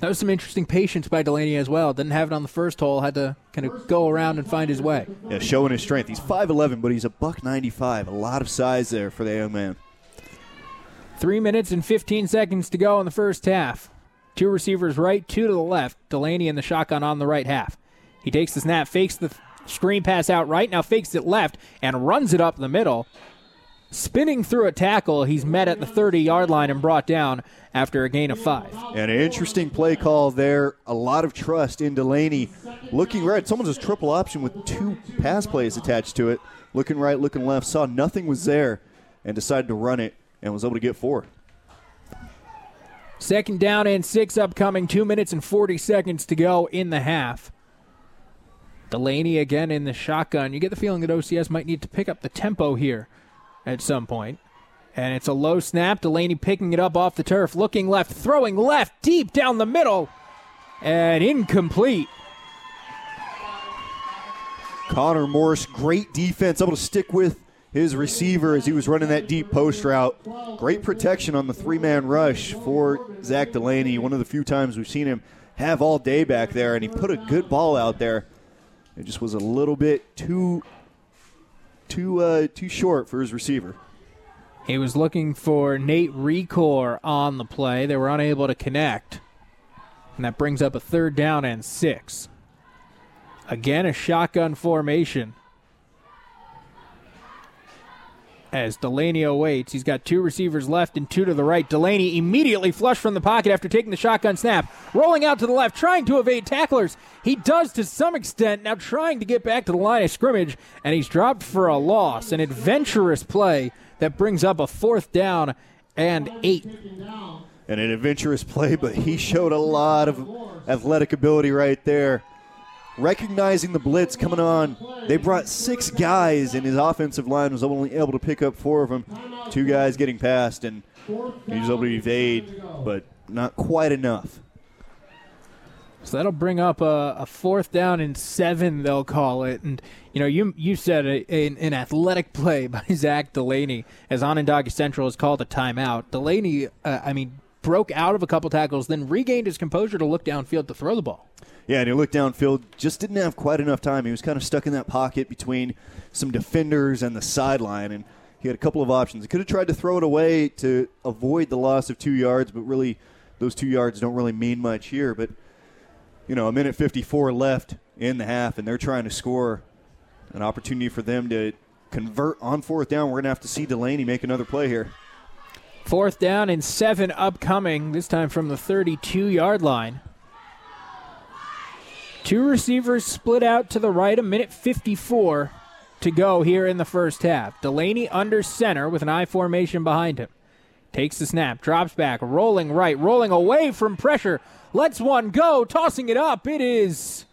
That was some interesting patience by Delaney as well. Didn't have it on the first hole, had to kind of go around and find his way. Yeah, showing his strength. He's 5'11, but he's a buck 95. A lot of size there for the young man. Three minutes and 15 seconds to go in the first half. Two receivers right, two to the left. Delaney in the shotgun on the right half. He takes the snap, fakes the screen pass out right, now fakes it left, and runs it up the middle. Spinning through a tackle, he's met at the 30 yard line and brought down after a gain of five. And an interesting play call there. A lot of trust in Delaney. Looking right, someone's a triple option with two pass plays attached to it. Looking right, looking left, saw nothing was there, and decided to run it and was able to get four. Second down and six upcoming, two minutes and 40 seconds to go in the half. Delaney again in the shotgun. You get the feeling that OCS might need to pick up the tempo here at some point. And it's a low snap. Delaney picking it up off the turf, looking left, throwing left, deep down the middle, and incomplete. Connor Morse, great defense, able to stick with his receiver as he was running that deep post route. Great protection on the three man rush for Zach Delaney. One of the few times we've seen him have all day back there, and he put a good ball out there. It just was a little bit too too uh, too short for his receiver. He was looking for Nate Recor on the play. They were unable to connect. And that brings up a third down and six. Again, a shotgun formation. As Delaney awaits, he's got two receivers left and two to the right. Delaney immediately flushed from the pocket after taking the shotgun snap, rolling out to the left, trying to evade tacklers. He does to some extent, now trying to get back to the line of scrimmage, and he's dropped for a loss. An adventurous play that brings up a fourth down and eight. And an adventurous play, but he showed a lot of athletic ability right there. Recognizing the blitz coming on, they brought six guys, and his offensive line was only able to pick up four of them. Two guys getting past, and he was able to evade, but not quite enough. So that'll bring up a, a, fourth down and seven, they'll call it. And, you know, you you said a, a, an athletic play by Zach Delaney as Onondaga Central has called a timeout. Delaney, uh, I mean, broke out of a couple tackles, then regained his composure to look downfield to throw the ball. Yeah, and he looked downfield, just didn't have quite enough time. He was kind of stuck in that pocket between some defenders and the sideline, and he had a couple of options. He could have tried to throw it away to avoid the loss of two yards, but really, those two yards don't really mean much here. But you know, a minute 54 left in the half, and they're trying to score an opportunity for them to convert on fourth down. We're going to have to see Delaney make another play here. Fourth down and seven upcoming, this time from the 32 yard line. Two receivers split out to the right, a minute 54 to go here in the first half. Delaney under center with an I formation behind him. Takes the snap, drops back, rolling right, rolling away from pressure, lets one go, tossing it up. It is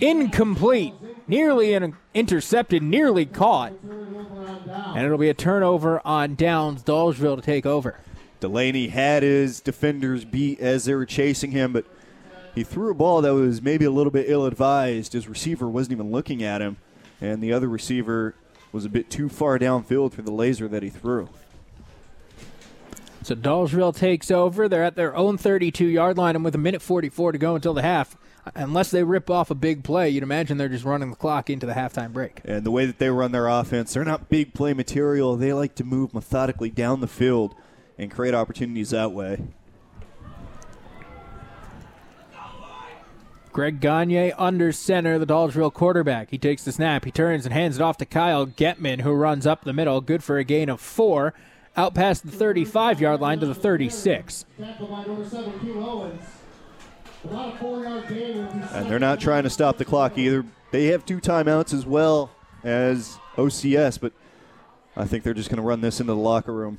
incomplete. Nearly intercepted, nearly caught. And it'll be a turnover on downs, Dolgeville to take over. Delaney had his defenders beat as they were chasing him, but he threw a ball that was maybe a little bit ill advised. His receiver wasn't even looking at him, and the other receiver was a bit too far downfield for the laser that he threw. So Dolgeville takes over. They're at their own 32 yard line, and with a minute 44 to go until the half, unless they rip off a big play, you'd imagine they're just running the clock into the halftime break. And the way that they run their offense, they're not big play material. They like to move methodically down the field and create opportunities that way. Greg Gagne under center, the Dolgeville quarterback. He takes the snap. He turns and hands it off to Kyle Getman, who runs up the middle. Good for a gain of four out past the 35 yard line to the 36. And they're not trying to stop the clock either. They have two timeouts as well as OCS, but I think they're just going to run this into the locker room.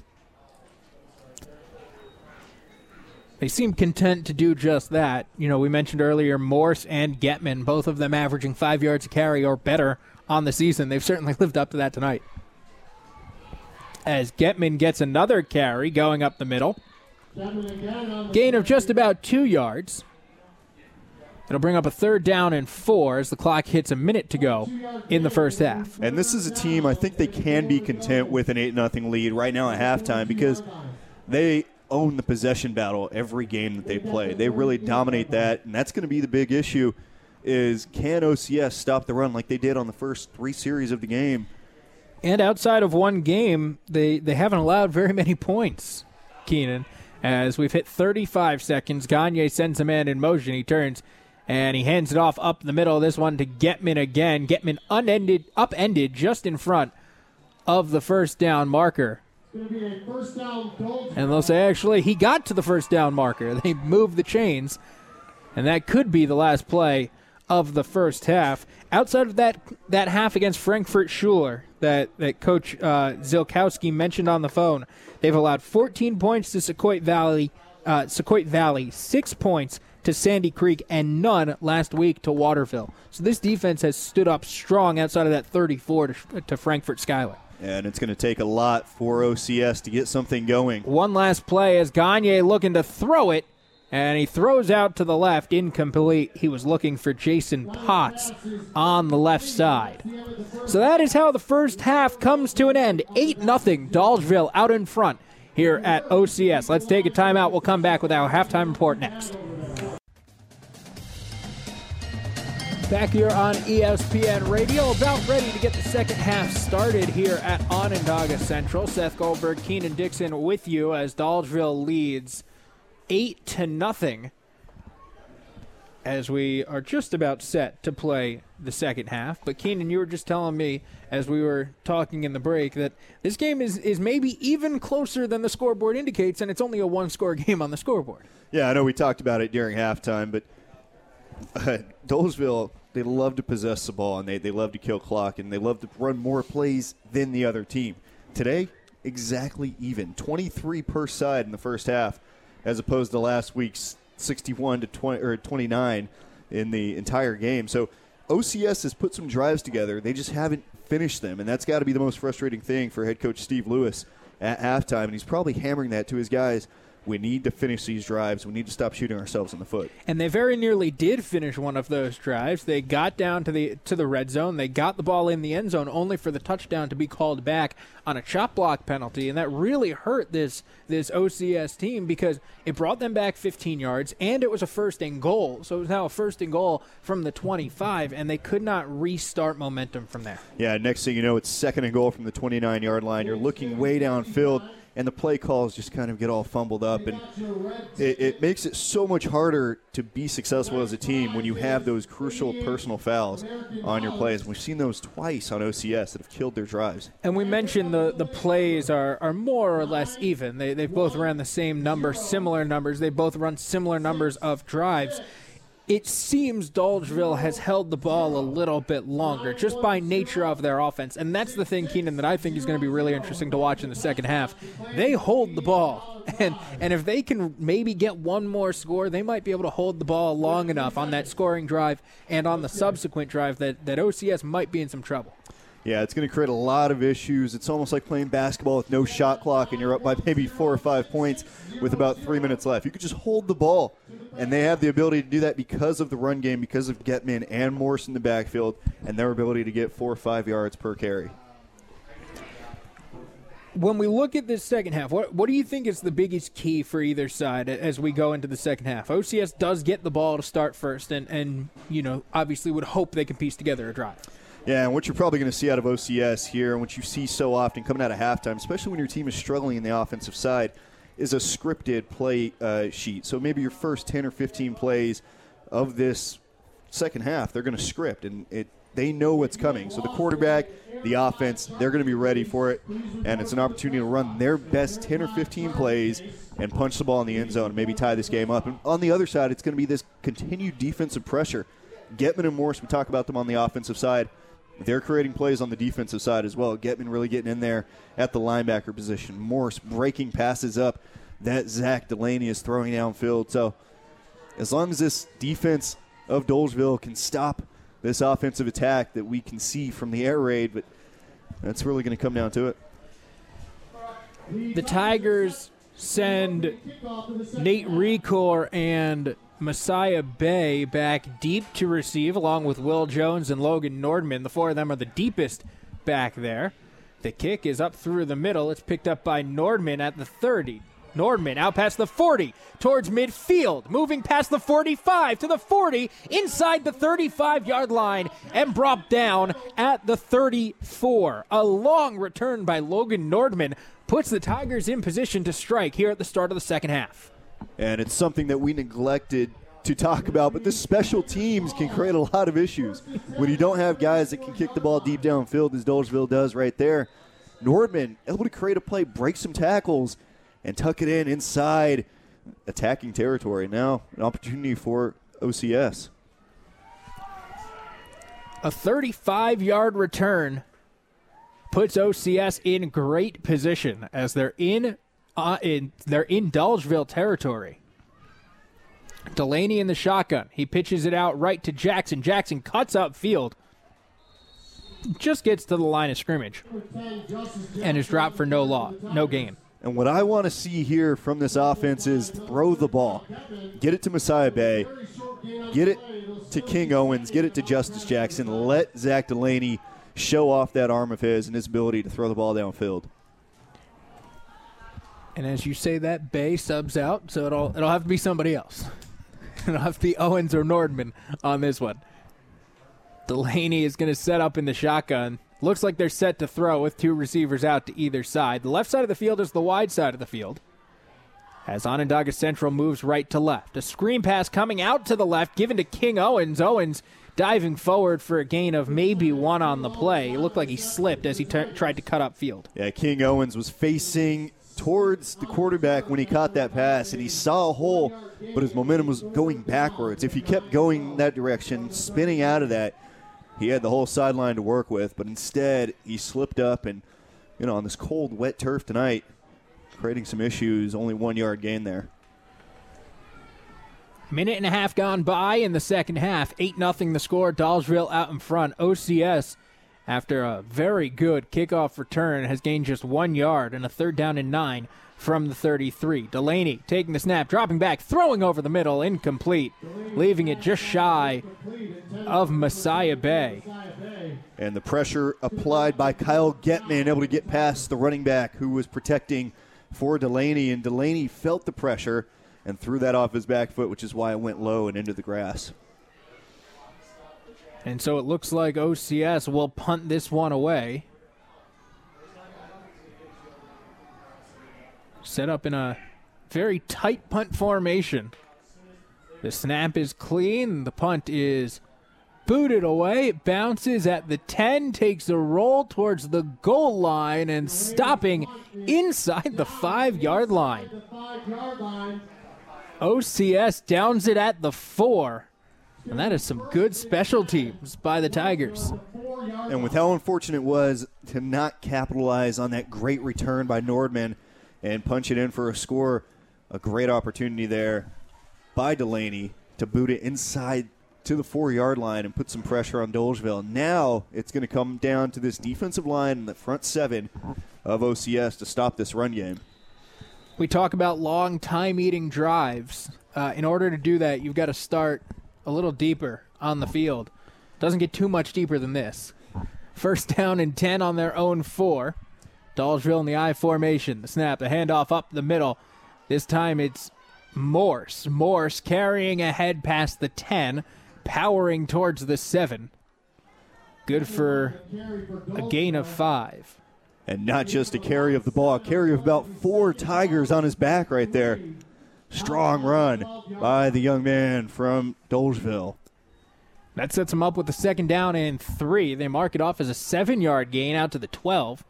They seem content to do just that. You know, we mentioned earlier Morse and Getman, both of them averaging five yards a carry or better on the season. They've certainly lived up to that tonight as Getman gets another carry going up the middle. Gain of just about two yards. It'll bring up a third down and four as the clock hits a minute to go in the first half. And this is a team I think they can be content with an 8 0 lead right now at halftime because they own the possession battle every game that they play. They really dominate that, and that's going to be the big issue is can OCS stop the run like they did on the first three series of the game? And outside of one game, they, they haven't allowed very many points, Keenan. As we've hit 35 seconds, Gagne sends a man in motion. He turns and he hands it off up the middle. This one to Getman again. Getman unended, upended just in front of the first down marker. And they'll say, actually, he got to the first down marker. They moved the chains, and that could be the last play of the first half. Outside of that that half against Frankfort Schuyler that, that Coach uh, Zilkowski mentioned on the phone, they've allowed 14 points to Sequoia Valley, uh, Sauquoit Valley, six points to Sandy Creek, and none last week to Waterville. So this defense has stood up strong outside of that 34 to, to Frankfort Schuyler. And it's going to take a lot for OCS to get something going. One last play as Gagne looking to throw it, and he throws out to the left, incomplete. He was looking for Jason Potts on the left side. So that is how the first half comes to an end. 8 0, Dolgeville out in front here at OCS. Let's take a timeout. We'll come back with our halftime report next. Back here on ESPN Radio, about ready to get the second half started here at Onondaga Central. Seth Goldberg, Keenan Dixon with you as Dolgeville leads eight to nothing. As we are just about set to play the second half, but Keenan, you were just telling me as we were talking in the break that this game is is maybe even closer than the scoreboard indicates, and it's only a one score game on the scoreboard. Yeah, I know we talked about it during halftime, but uh, Dolgeville they love to possess the ball and they, they love to kill clock and they love to run more plays than the other team. Today, exactly even. 23 per side in the first half as opposed to last week's 61 to 20 or 29 in the entire game. So OCS has put some drives together. They just haven't finished them and that's got to be the most frustrating thing for head coach Steve Lewis at halftime and he's probably hammering that to his guys we need to finish these drives. We need to stop shooting ourselves in the foot. And they very nearly did finish one of those drives. They got down to the to the red zone. They got the ball in the end zone only for the touchdown to be called back on a chop block penalty, and that really hurt this this OCS team because it brought them back 15 yards and it was a first and goal. So it was now a first and goal from the 25 and they could not restart momentum from there. Yeah, next thing you know it's second and goal from the 29-yard line. You're looking way downfield and the play calls just kind of get all fumbled up. And it, it, makes it so much harder to be successful as a team when you have those crucial personal fouls on your plays. We've seen those twice on OCS that have killed their drives. And we mentioned the, the plays are, are more or less even. They, they both ran the same number, similar numbers. They both run similar numbers of drives it seems Dolgeville has held the ball a little bit longer just by nature of their offense. And that's the thing, Keenan, that I think is going to be really interesting to watch in the second half. They hold the ball. And, and if they can maybe get one more score, they might be able to hold the ball long enough on that scoring drive and on the subsequent drive that, that OCS might be in some trouble. Yeah, it's going to create a lot of issues. It's almost like playing basketball with no shot clock and you're up by maybe four or five points with about three minutes left. You could just hold the ball, and they have the ability to do that because of the run game, because of Getman and Morse in the backfield, and their ability to get four or five yards per carry. When we look at this second half, what what do you think is the biggest key for either side as we go into the second half? OCS does get the ball to start first, and, and you know obviously would hope they can piece together a drive. Yeah, and what you're probably going to see out of OCS here, and what you see so often coming out of halftime, especially when your team is struggling in the offensive side, is a scripted play uh, sheet. So maybe your first 10 or 15 plays of this second half, they're going to script, and it they know what's coming. So the quarterback, the offense, they're going to be ready for it, and it's an opportunity to run their best 10 or 15 plays and punch the ball in the end zone and maybe tie this game up. And on the other side, it's going to be this continued defensive pressure. Getman and Morse, we talk about them on the offensive side they're creating plays on the defensive side as well. Getman really getting in there at the linebacker position. Morse breaking passes up that Zach Delaney is throwing downfield. So as long as this defense of Dolgeville can stop this offensive attack that we can see from the air raid, but that's really going to come down to it. The Tigers send Nate Recor and Messiah Bay back deep to receive, along with Will Jones and Logan Nordman. The four of them are the deepest back there. The kick is up through the middle. It's picked up by Nordman at the 30. Nordman out past the 40 towards midfield, moving past the 45 to the 40 inside the 35 yard line and brought down at the 34. A long return by Logan Nordman puts the Tigers in position to strike here at the start of the second half. And it's something that we neglected to talk about, but the special teams can create a lot of issues. When you don't have guys that can kick the ball deep downfield, as Dolgeville does right there, Nordman able to create a play, break some tackles, and tuck it in inside attacking territory. Now, an opportunity for OCS. A 35 yard return puts OCS in great position as they're in, uh, in they're in Dolgeville territory. Delaney in the shotgun. He pitches it out right to Jackson. Jackson cuts up field. Just gets to the line of scrimmage and is dropped for no law, no gain. And what I want to see here from this offense is throw the ball. Get it to Messiah Bay. Get it to King Owens. Get it to Justice Jackson. Let Zach Delaney show off that arm of his and his ability to throw the ball downfield. And as you say that, Bay subs out, so it'll it'll have to be somebody else. it'll have to be Owens or Nordman on this one. Delaney is going to set up in the shotgun. Looks like they're set to throw with two receivers out to either side. The left side of the field is the wide side of the field. As Onondaga Central moves right to left. A screen pass coming out to the left, given to King Owens. Owens diving forward for a gain of maybe one on the play. It looked like he slipped as he t- tried to cut up field. Yeah, King Owens was facing towards the quarterback when he caught that pass, and he saw a hole, but his momentum was going backwards. If he kept going that direction, spinning out of that, he had the whole sideline to work with, but instead he slipped up and, you know, on this cold, wet turf tonight, creating some issues. Only one yard gain there. Minute and a half gone by in the second half. 8 0 the score. Dolgeville out in front. OCS, after a very good kickoff return, has gained just one yard and a third down and nine from the 33. Delaney taking the snap, dropping back, throwing over the middle, incomplete, leaving it just shy of Messiah Bay. And the pressure applied by Kyle Getman, able to get past the running back who was protecting for Delaney. And Delaney felt the pressure and threw that off his back foot, which is why it went low and into the grass. And so it looks like OCS will punt this one away. set up in a very tight punt formation. The snap is clean. The punt is booted away. It bounces at the 10, takes a roll towards the goal line, and stopping inside the five yard line. OCS downs it at the four. And that is some good special teams by the Tigers. And with how unfortunate it was to not capitalize on that great return by Nordman and punch it in for a score. A great opportunity there by Delaney to boot it inside to the four yard line and put some pressure on Dolgeville. Now it's going to come down to this defensive line in the front seven of OCS to stop this run game. We talk about long time eating drives. Uh, in order to do that, you've got to start a little deeper on the field. Doesn't get too much deeper than this. First down and 10 on their own four. Dolgeville in the I formation. The snap, the handoff up the middle. This time it's Morse. Morse carrying ahead past the 10, powering towards the 7. Good for a gain of five. And not just a carry of the ball, a carry of about four Tigers on his back right there. Strong run by the young man from Dolgeville. That sets him up with the second down and three. They mark it off as a seven yard gain out to the 12.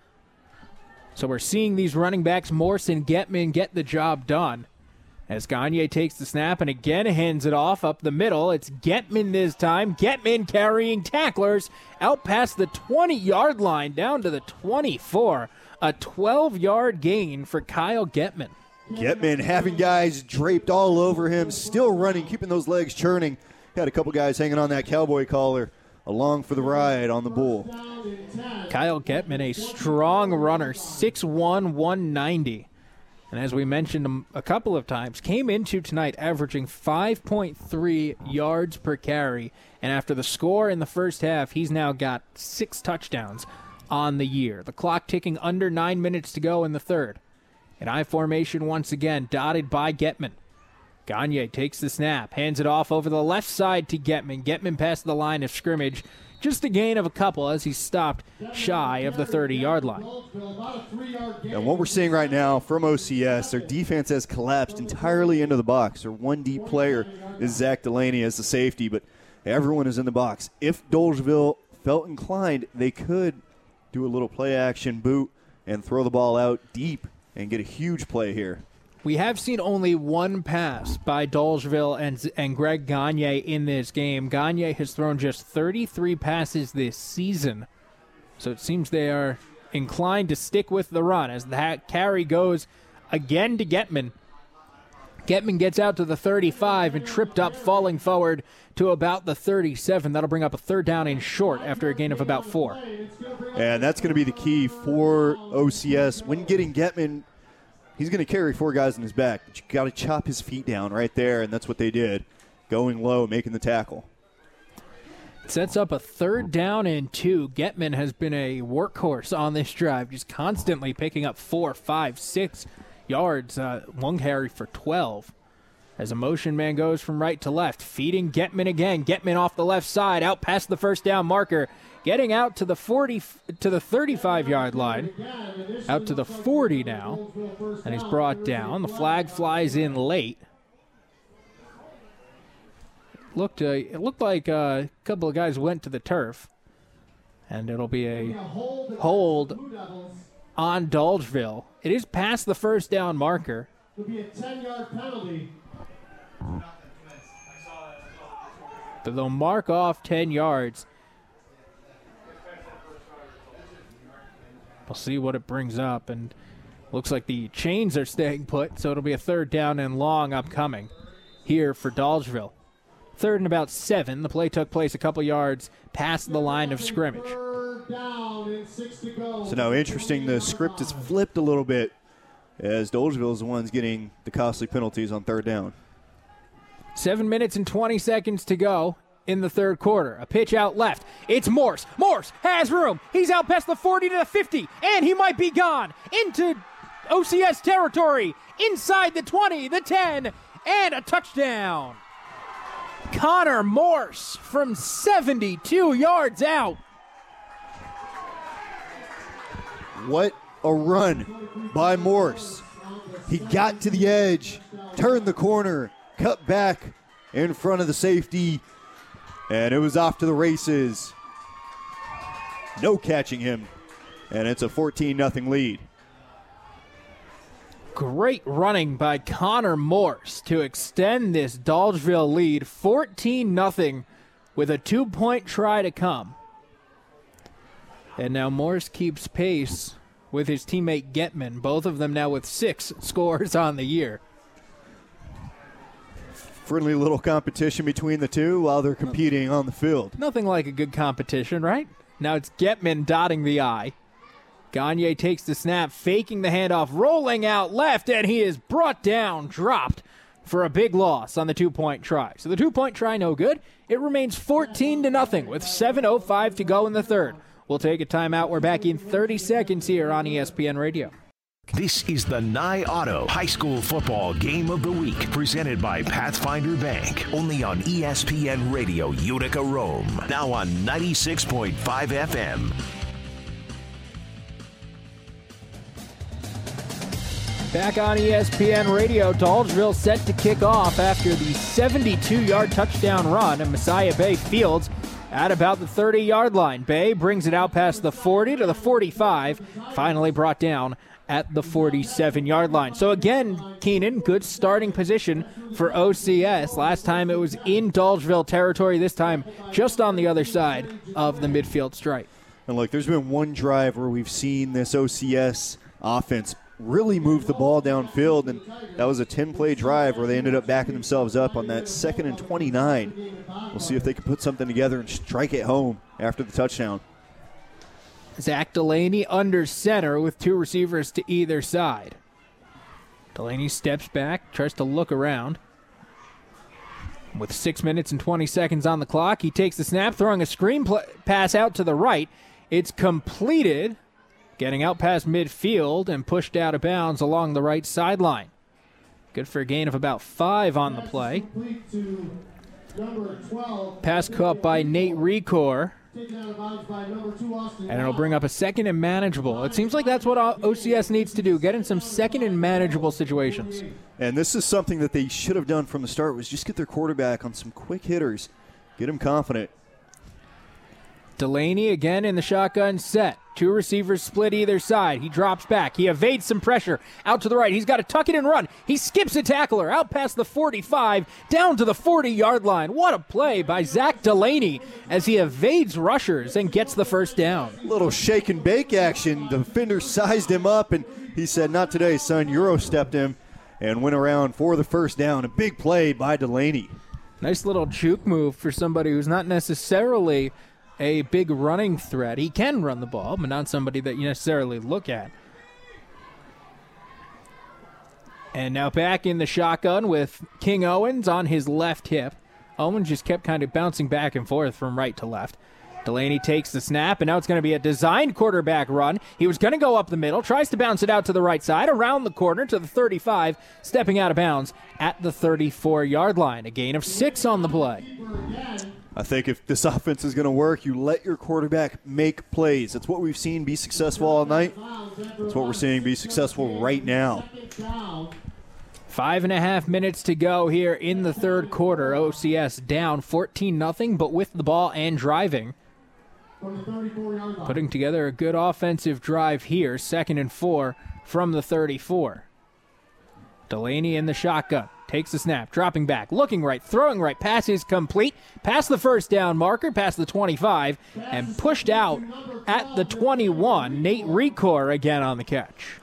So we're seeing these running backs, Morse and Getman, get the job done. As Gagne takes the snap and again hands it off up the middle. It's Getman this time. Getman carrying tacklers out past the 20 yard line down to the 24. A 12 yard gain for Kyle Getman. Getman having guys draped all over him, still running, keeping those legs churning. Had a couple guys hanging on that cowboy collar along for the ride on the bull. Kyle Getman, a strong runner, 6'1, 190. And as we mentioned a couple of times, came into tonight averaging 5.3 yards per carry. And after the score in the first half, he's now got six touchdowns on the year. The clock ticking under nine minutes to go in the third. An I formation once again, dotted by Getman. Gagne takes the snap, hands it off over the left side to Getman. Getman past the line of scrimmage. Just a gain of a couple as he stopped shy of the 30 yard line. And what we're seeing right now from OCS, their defense has collapsed entirely into the box. Their one deep player is Zach Delaney as the safety, but everyone is in the box. If Dolgeville felt inclined, they could do a little play action boot and throw the ball out deep and get a huge play here. We have seen only one pass by Dolgeville and and Greg Gagne in this game. Gagne has thrown just 33 passes this season, so it seems they are inclined to stick with the run as the carry goes again to Getman. Getman gets out to the 35 and tripped up, falling forward to about the 37. That'll bring up a third down in short after a gain of about four. And that's going to be the key for OCS. When getting Getman, he's going to carry four guys in his back, but you got to chop his feet down right there, and that's what they did, going low, making the tackle. Sets up a third down and two. Getman has been a workhorse on this drive, just constantly picking up four, five, six yards, uh, one carry for 12. As a motion man goes from right to left, feeding Getman again. Getman off the left side, out past the first down marker, getting out to the 40 to the 35 yard line, out to the 40 now, and he's brought down. The flag flies in late. Looked uh, it looked like uh, a couple of guys went to the turf, and it'll be a hold on Dolgeville. It is past the first down marker. It'll be a 10 yard penalty. But they'll mark off 10 yards. We'll see what it brings up. And looks like the chains are staying put, so it'll be a third down and long upcoming here for Dolgeville. Third and about seven. The play took place a couple yards past the line of scrimmage. So now, interesting, the script is flipped a little bit as Dolgeville is the ones getting the costly penalties on third down. Seven minutes and 20 seconds to go in the third quarter. A pitch out left. It's Morse. Morse has room. He's out past the 40 to the 50, and he might be gone into OCS territory, inside the 20, the 10, and a touchdown. Connor Morse from 72 yards out. What a run by Morse. He got to the edge, turned the corner, cut back in front of the safety, and it was off to the races. No catching him, and it's a 14 0 lead. Great running by Connor Morse to extend this Dolgeville lead 14 0 with a two point try to come. And now Morse keeps pace with his teammate Getman, both of them now with six scores on the year friendly little competition between the two while they're competing on the field. Nothing like a good competition, right? Now it's Getman dotting the I. Gagne takes the snap, faking the handoff, rolling out left, and he is brought down, dropped for a big loss on the two point try. So the two point try, no good. It remains 14 to nothing with 7.05 to go in the third. We'll take a timeout. We're back in 30 seconds here on ESPN Radio. This is the Nye Auto High School Football Game of the Week, presented by Pathfinder Bank, only on ESPN Radio Utica Rome, now on 96.5 FM. Back on ESPN Radio, Dolgeville set to kick off after the 72 yard touchdown run, and Messiah Bay Fields at about the 30 yard line. Bay brings it out past the 40 to the 45, finally brought down at the 47 yard line. So again, Keenan, good starting position for OCS. Last time it was in Dolgeville territory, this time just on the other side of the midfield stripe. And look, there's been one drive where we've seen this OCS offense really moved the ball downfield, and that was a 10 play drive where they ended up backing themselves up on that second and 29. We'll see if they can put something together and strike it home after the touchdown. Zach Delaney under center with two receivers to either side. Delaney steps back, tries to look around. With six minutes and 20 seconds on the clock, he takes the snap, throwing a screen pl- pass out to the right. It's completed, getting out past midfield and pushed out of bounds along the right sideline. Good for a gain of about five on the play. Pass caught by Nate Recor. And it'll bring up a second and manageable. It seems like that's what OCS needs to do, get in some second and manageable situations. And this is something that they should have done from the start was just get their quarterback on some quick hitters, get him confident. Delaney again in the shotgun set. Two receivers split either side. He drops back. He evades some pressure. Out to the right. He's got to tuck it and run. He skips a tackler out past the 45, down to the 40 yard line. What a play by Zach Delaney as he evades rushers and gets the first down. Little shake and bake action. The defender sized him up and he said, Not today, son. Euro stepped him and went around for the first down. A big play by Delaney. Nice little juke move for somebody who's not necessarily a big running threat. He can run the ball, but not somebody that you necessarily look at. And now back in the shotgun with King Owens on his left hip. Owens just kept kind of bouncing back and forth from right to left. Delaney takes the snap, and now it's going to be a designed quarterback run. He was going to go up the middle, tries to bounce it out to the right side, around the corner to the 35, stepping out of bounds at the 34 yard line. A gain of six on the play. I think if this offense is going to work, you let your quarterback make plays. That's what we've seen be successful all night. That's what we're seeing be successful right now. Five and a half minutes to go here in the third quarter. OCS down 14 0, but with the ball and driving. Putting together a good offensive drive here, second and four from the 34. Delaney in the shotgun. Takes the snap, dropping back, looking right, throwing right. Pass is complete. Past the first down marker, past the 25, and pushed out at the 21. Nate Recor again on the catch.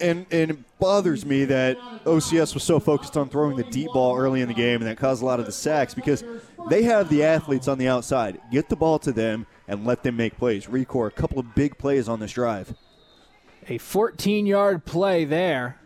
And, and it bothers me that OCS was so focused on throwing the deep ball early in the game, and that caused a lot of the sacks because they have the athletes on the outside. Get the ball to them and let them make plays. Recor, a couple of big plays on this drive. A 14 yard play there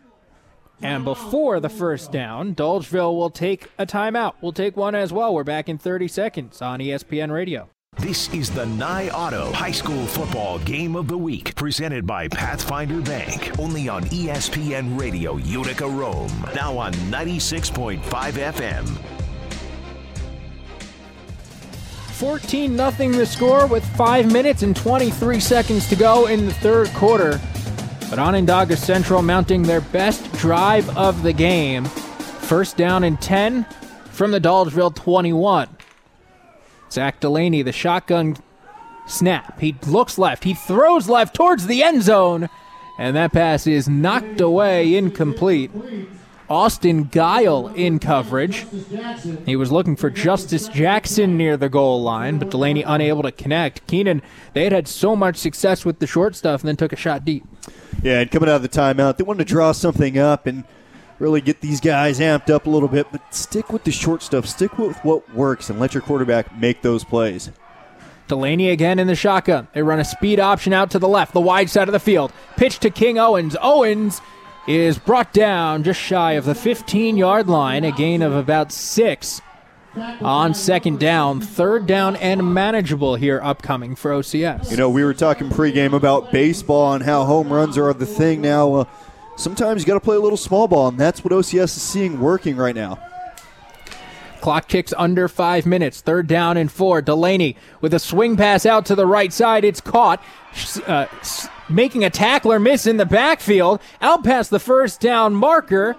and before the first down, Dolgeville will take a timeout. We'll take one as well. We're back in 30 seconds on ESPN Radio. This is the Nye Auto High School Football Game of the Week, presented by Pathfinder Bank, only on ESPN Radio Utica Rome, now on 96.5 FM. 14 0 the score with 5 minutes and 23 seconds to go in the third quarter. But Onondaga Central mounting their best drive of the game. First down and 10 from the Dolgeville 21. Zach Delaney, the shotgun snap. He looks left. He throws left towards the end zone. And that pass is knocked away, incomplete. Austin Guile in coverage. He was looking for Justice Jackson near the goal line, but Delaney unable to connect. Keenan, they had had so much success with the short stuff and then took a shot deep. Yeah, and coming out of the timeout, they wanted to draw something up and really get these guys amped up a little bit, but stick with the short stuff. Stick with what works and let your quarterback make those plays. Delaney again in the shotgun. They run a speed option out to the left, the wide side of the field. Pitch to King Owens. Owens is brought down just shy of the 15 yard line, a gain of about six on second down. Third down and manageable here upcoming for OCS. You know, we were talking pregame about baseball and how home runs are the thing now. Uh, sometimes you got to play a little small ball, and that's what OCS is seeing working right now. Clock ticks under five minutes. Third down and four. Delaney with a swing pass out to the right side. It's caught. Uh, making a tackler miss in the backfield. Out past the first down marker.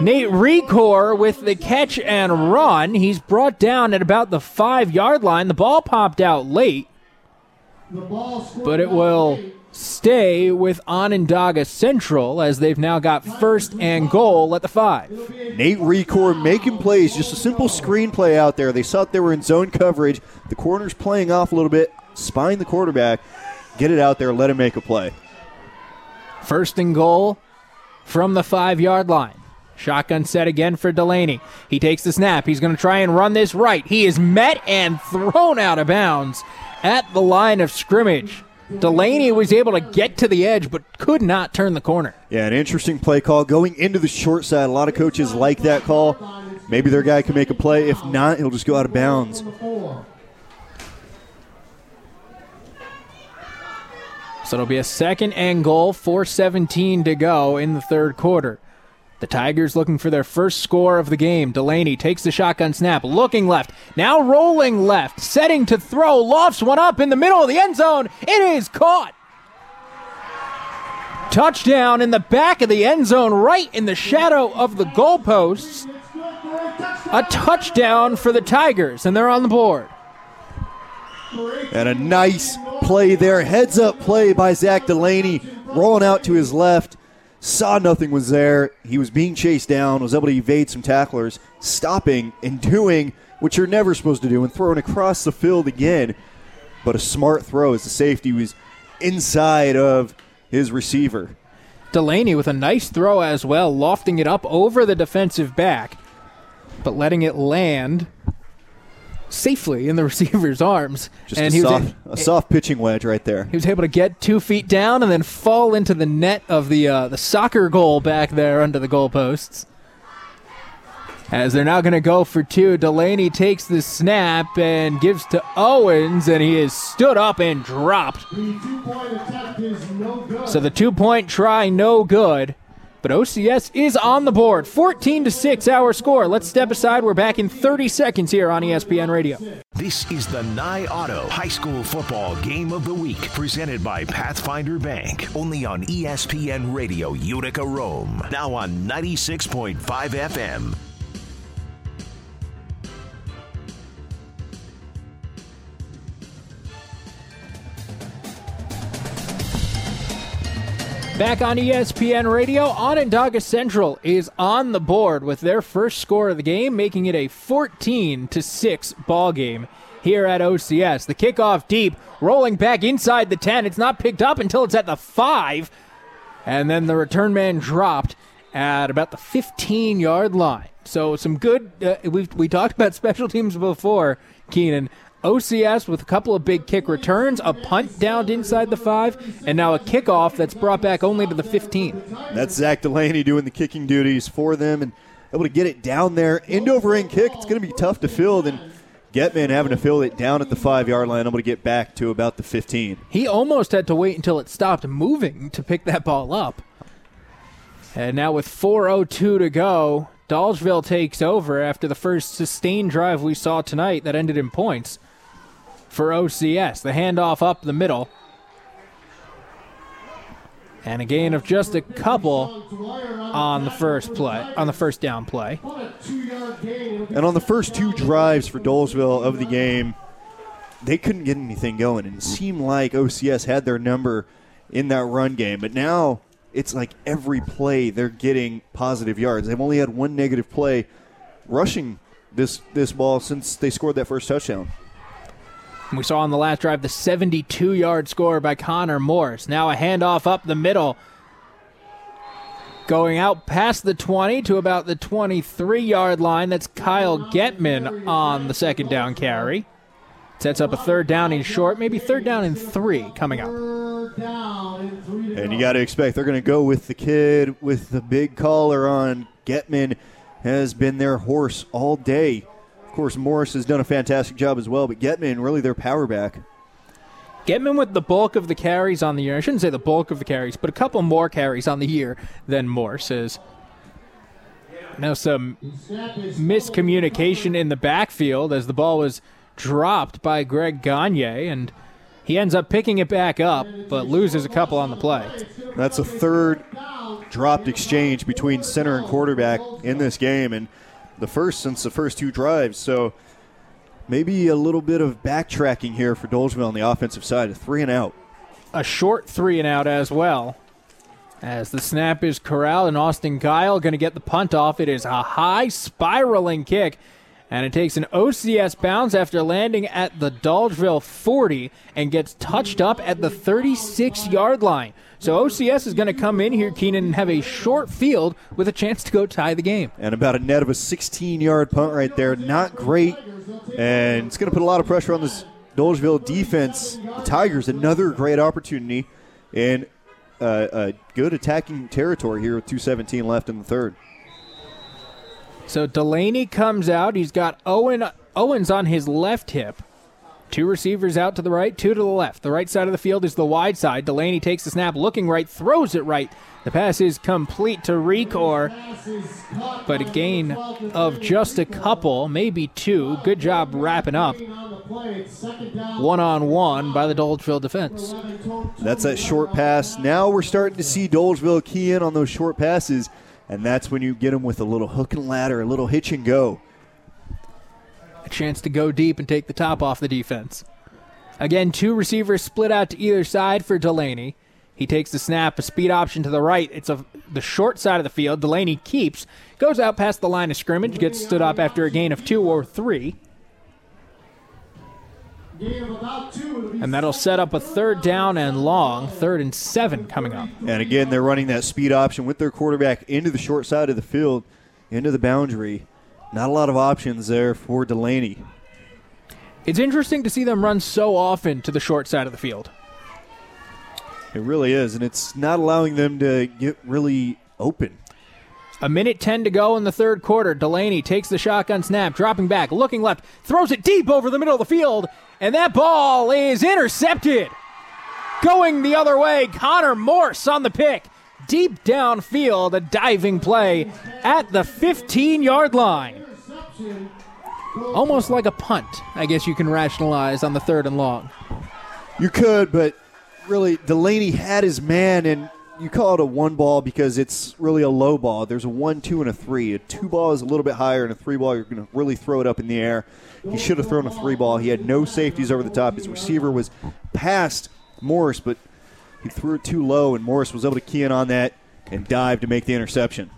Nate Recor with the catch and run. He's brought down at about the five yard line. The ball popped out late, but it will stay with Onondaga Central as they've now got first and goal at the five. Nate Recor making plays, just a simple screenplay out there. They thought they were in zone coverage. The corner's playing off a little bit, spying the quarterback. Get it out there, let him make a play. First and goal from the five yard line. Shotgun set again for Delaney. He takes the snap. He's going to try and run this right. He is met and thrown out of bounds at the line of scrimmage. Delaney was able to get to the edge but could not turn the corner. Yeah, an interesting play call going into the short side. A lot of coaches like that call. Maybe their guy can make a play. If not, he'll just go out of bounds. So it'll be a second and goal, 4.17 to go in the third quarter. The Tigers looking for their first score of the game. Delaney takes the shotgun snap, looking left, now rolling left, setting to throw, lofts one up in the middle of the end zone. It is caught. Touchdown in the back of the end zone, right in the shadow of the goalposts. A touchdown for the Tigers, and they're on the board. And a nice play there. Heads up play by Zach Delaney, rolling out to his left. Saw nothing was there. He was being chased down, was able to evade some tacklers, stopping and doing what you're never supposed to do and throwing across the field again. But a smart throw as the safety was inside of his receiver. Delaney with a nice throw as well, lofting it up over the defensive back, but letting it land safely in the receiver's arms. Just and a, he was soft, a soft pitching wedge right there. He was able to get two feet down and then fall into the net of the uh, the soccer goal back there under the goalposts. As they're now going to go for two, Delaney takes the snap and gives to Owens, and he is stood up and dropped. So the two point try, no good. But OCS is on the board. 14 to 6 our score. Let's step aside. We're back in 30 seconds here on ESPN Radio. This is the Nye Auto High School Football Game of the Week, presented by Pathfinder Bank, only on ESPN Radio Utica Rome. Now on 96.5 FM. Back on ESPN Radio, Onondaga Central is on the board with their first score of the game, making it a 14 to 6 ball game here at OCS. The kickoff deep, rolling back inside the 10. It's not picked up until it's at the 5. And then the return man dropped at about the 15 yard line. So some good. Uh, we we talked about special teams before, Keenan. OCS with a couple of big kick returns, a punt down inside the five, and now a kickoff that's brought back only to the 15. That's Zach Delaney doing the kicking duties for them and able to get it down there. End over end kick. It's going to be tough to field, and Getman having to field it down at the five yard line, able to get back to about the 15. He almost had to wait until it stopped moving to pick that ball up. And now with 4.02 to go, Dolgeville takes over after the first sustained drive we saw tonight that ended in points for OCS. The handoff up the middle. And a gain of just a couple on the first play, on the first down play. And on the first two drives for Dolgeville of the game, they couldn't get anything going. And it seemed like OCS had their number in that run game. But now it's like every play they're getting positive yards. They've only had one negative play rushing this this ball since they scored that first touchdown. We saw on the last drive the 72 yard score by Connor Morse. Now a handoff up the middle. Going out past the 20 to about the 23 yard line. That's Kyle Getman on the second down carry. Sets up a third down in short, maybe third down in three coming up. And you got to expect they're going to go with the kid with the big collar on. Getman has been their horse all day. Of course, Morris has done a fantastic job as well, but Getman really their power back. Getman with the bulk of the carries on the year. I shouldn't say the bulk of the carries, but a couple more carries on the year than Morse is. Now some miscommunication in the backfield as the ball was dropped by Greg Gagne, and he ends up picking it back up, but loses a couple on the play. That's a third dropped exchange between center and quarterback in this game, and the first since the first two drives. So maybe a little bit of backtracking here for Dolgeville on the offensive side. A three and out. A short three and out as well. As the snap is corralled, and Austin Guile going to get the punt off. It is a high spiraling kick, and it takes an OCS bounce after landing at the Dolgeville 40 and gets touched up at the 36 yard line. So OCS is going to come in here, Keenan, and have a short field with a chance to go tie the game. And about a net of a 16 yard punt right there. Not great. And it's going to put a lot of pressure on this Dolgeville defense, the Tigers, another great opportunity and uh, good attacking territory here with 217 left in the third. So Delaney comes out. He's got Owen Owens on his left hip. Two receivers out to the right, two to the left. The right side of the field is the wide side. Delaney takes the snap, looking right, throws it right. The pass is complete to Recor, but a gain of just a couple, maybe two. Good job wrapping up. One on one by the Dolgeville defense. That's that short pass. Now we're starting to see Dolgeville key in on those short passes, and that's when you get them with a little hook and ladder, a little hitch and go a chance to go deep and take the top off the defense. Again, two receivers split out to either side for Delaney. He takes the snap, a speed option to the right. It's a, the short side of the field. Delaney keeps, goes out past the line of scrimmage, gets stood up after a gain of two or three. And that'll set up a third down and long, third and seven coming up. And again, they're running that speed option with their quarterback into the short side of the field, into the boundary. Not a lot of options there for Delaney. It's interesting to see them run so often to the short side of the field. It really is, and it's not allowing them to get really open. A minute 10 to go in the third quarter. Delaney takes the shotgun snap, dropping back, looking left, throws it deep over the middle of the field, and that ball is intercepted. Going the other way, Connor Morse on the pick deep downfield, a diving play at the 15 yard line. Almost like a punt, I guess you can rationalize on the third and long. You could, but really, Delaney had his man, and you call it a one ball because it's really a low ball. There's a one, two, and a three. A two ball is a little bit higher, and a three ball, you're going to really throw it up in the air. He should have thrown a three ball. He had no safeties over the top. His receiver was past Morse, but he threw it too low, and Morse was able to key in on that and dive to make the interception.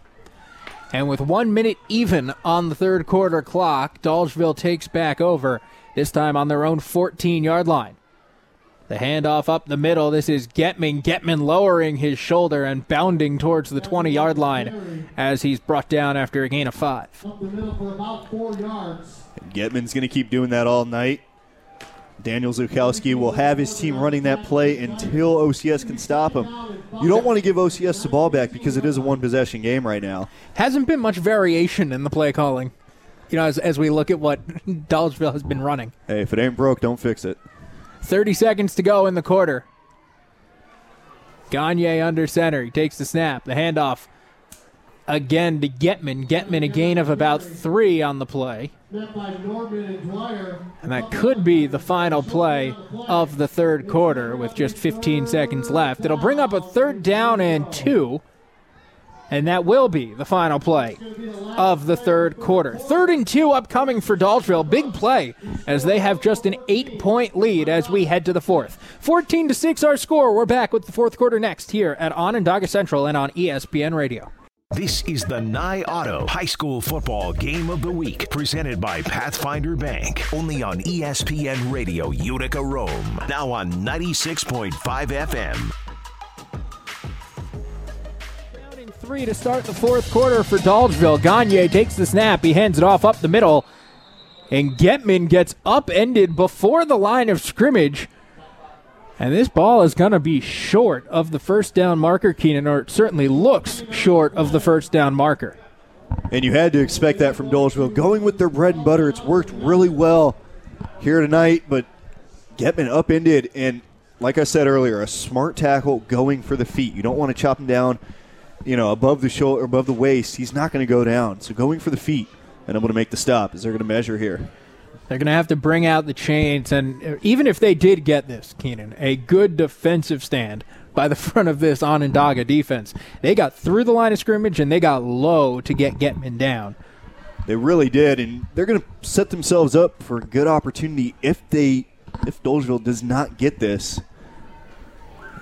And with one minute even on the third quarter clock, Dolgeville takes back over, this time on their own 14 yard line. The handoff up the middle. This is Getman. Getman lowering his shoulder and bounding towards the 20 yard line as he's brought down after a gain of five. Getman's going to keep doing that all night. Daniel Zukowski will have his team running that play until OCS can stop him. You don't want to give OCS the ball back because it is a one possession game right now. Hasn't been much variation in the play calling. You know, as, as we look at what Dolgeville has been running. Hey, if it ain't broke, don't fix it. 30 seconds to go in the quarter. Gagne under center. He takes the snap. The handoff again to Getman. Getman a gain of about three on the play. And that could be the final play of the third quarter with just 15 seconds left. It'll bring up a third down and two. And that will be the final play of the third quarter. Third and two upcoming for Dolgeville. Big play as they have just an eight point lead as we head to the fourth. 14 to 6 our score. We're back with the fourth quarter next here at Onondaga Central and on ESPN Radio. This is the Nye Auto High School Football Game of the Week, presented by Pathfinder Bank, only on ESPN Radio Utica Rome, now on 96.5 FM. Three to start the fourth quarter for Dolgeville. Gagne takes the snap, he hands it off up the middle, and Getman gets upended before the line of scrimmage. And this ball is going to be short of the first down marker, Keenan, or it certainly looks short of the first down marker. And you had to expect that from Dolgeville. Going with their bread and butter, it's worked really well here tonight, but Getman upended, and like I said earlier, a smart tackle going for the feet. You don't want to chop him down, you know, above the shoulder, above the waist. He's not going to go down. So going for the feet and able to make the stop is they're going to measure here. They're going to have to bring out the chains, and uh, even if they did get this, Keenan, a good defensive stand by the front of this Onondaga defense. They got through the line of scrimmage and they got low to get Getman down. They really did, and they're going to set themselves up for a good opportunity if they if Dolgeville does not get this.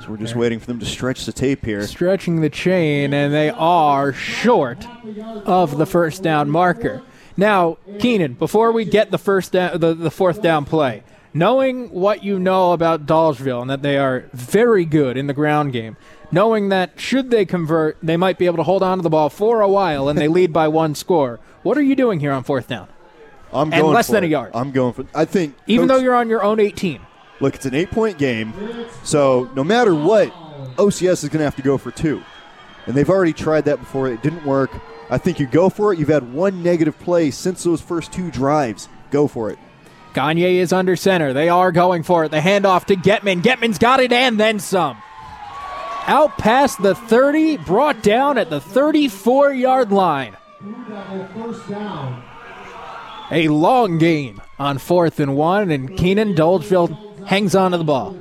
So we're just waiting for them to stretch the tape here. Stretching the chain, and they are short of the first down marker. Now, Keenan, before we get the first down, the, the fourth down play, knowing what you know about Dolgeville and that they are very good in the ground game, knowing that should they convert, they might be able to hold on to the ball for a while and they lead by one score. What are you doing here on fourth down? I'm and going less than it. a yard. I'm going for. I think even Coach- though you're on your own 18. Look, it's an eight point game, so no matter what, OCS is going to have to go for two. And they've already tried that before. It didn't work. I think you go for it. You've had one negative play since those first two drives. Go for it. Gagne is under center. They are going for it. The handoff to Getman. Getman's got it and then some. Out past the 30, brought down at the 34 yard line. A long game on fourth and one, and Keenan Dolgeville hangs on to the ball.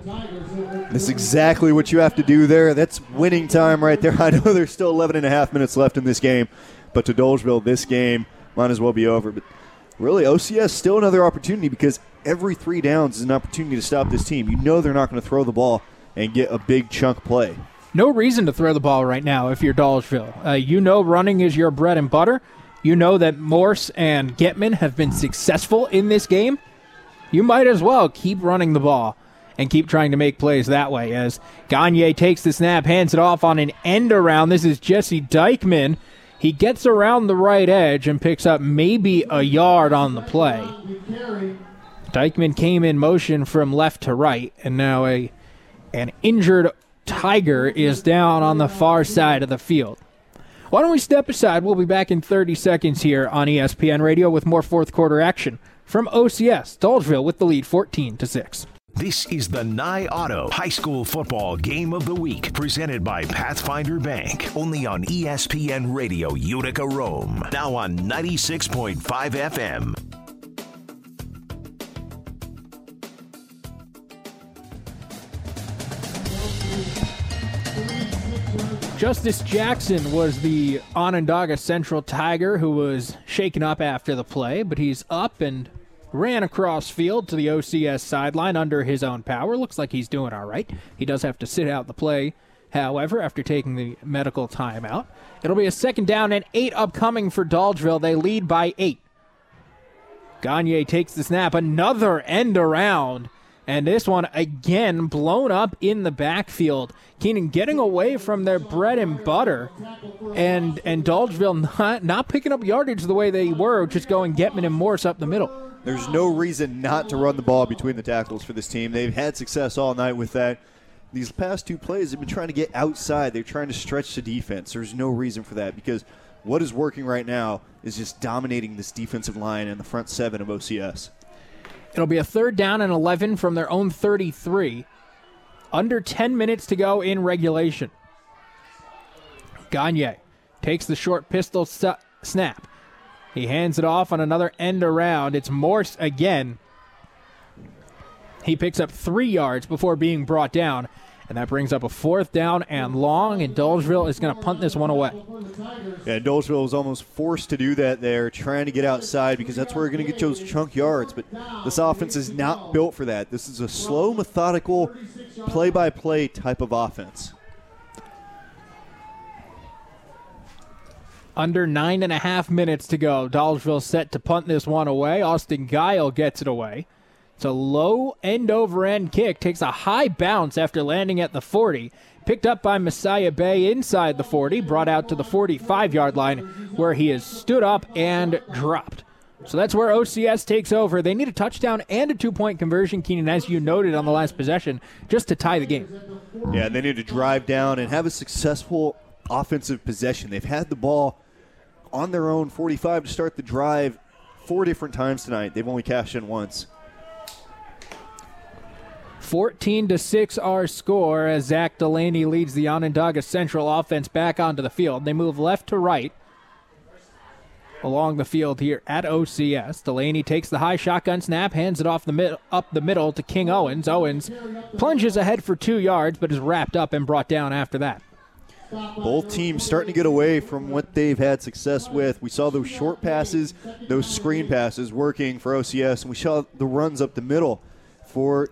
That's exactly what you have to do there. That's winning time right there. I know there's still 11 and a half minutes left in this game, but to Dolgeville, this game might as well be over. But really, OCS still another opportunity because every three downs is an opportunity to stop this team. You know they're not going to throw the ball and get a big chunk play. No reason to throw the ball right now if you're Dolgeville. Uh, you know running is your bread and butter. You know that Morse and Getman have been successful in this game. You might as well keep running the ball and keep trying to make plays that way. As Gagne takes the snap, hands it off on an end around. This is Jesse Dykeman. He gets around the right edge and picks up maybe a yard on the play. Dykeman came in motion from left to right, and now a an injured Tiger is down on the far side of the field. Why don't we step aside? We'll be back in 30 seconds here on ESPN Radio with more fourth quarter action from OCS. Dolgeville with the lead 14 to 6. This is the Nye Auto High School Football Game of the Week, presented by Pathfinder Bank, only on ESPN Radio Utica Rome. Now on 96.5 FM. Justice Jackson was the Onondaga Central Tiger who was shaken up after the play, but he's up and ran across field to the OCS sideline under his own power. Looks like he's doing all right. He does have to sit out the play, however, after taking the medical timeout. It'll be a second down and eight upcoming for Dolgeville. They lead by eight. Gagne takes the snap, another end around, and this one again blown up in the backfield. Keenan getting away from their bread and butter, and and Dolgeville not not picking up yardage the way they were, just going Getman and Morse up the middle. There's no reason not to run the ball between the tackles for this team. They've had success all night with that. These past two plays, they've been trying to get outside. They're trying to stretch the defense. There's no reason for that because what is working right now is just dominating this defensive line and the front seven of OCS. It'll be a third down and 11 from their own 33. Under 10 minutes to go in regulation. Gagne takes the short pistol su- snap. He hands it off on another end around. It's Morse again. He picks up three yards before being brought down, and that brings up a fourth down and long, and Dolgeville is going to punt this one away. Yeah, Dolgeville was almost forced to do that there, trying to get outside because that's where you're going to get those chunk yards. But this offense is not built for that. This is a slow, methodical, play by play type of offense. Under nine and a half minutes to go. Dolgeville set to punt this one away. Austin Guile gets it away. It's a low end over end kick. Takes a high bounce after landing at the 40. Picked up by Messiah Bay inside the 40. Brought out to the 45 yard line where he is stood up and dropped. So that's where OCS takes over. They need a touchdown and a two point conversion, Keenan, as you noted on the last possession, just to tie the game. Yeah, they need to drive down and have a successful offensive possession. They've had the ball on their own 45 to start the drive four different times tonight. They've only cashed in once. 14 to 6 our score as Zach Delaney leads the Onondaga Central offense back onto the field. They move left to right along the field here at OCS. Delaney takes the high shotgun snap, hands it off the mid- up the middle to King Owens. Owens plunges ahead for 2 yards but is wrapped up and brought down after that. Both teams starting to get away from what they've had success with. We saw those short passes, those screen passes working for OCS, and we saw the runs up the middle for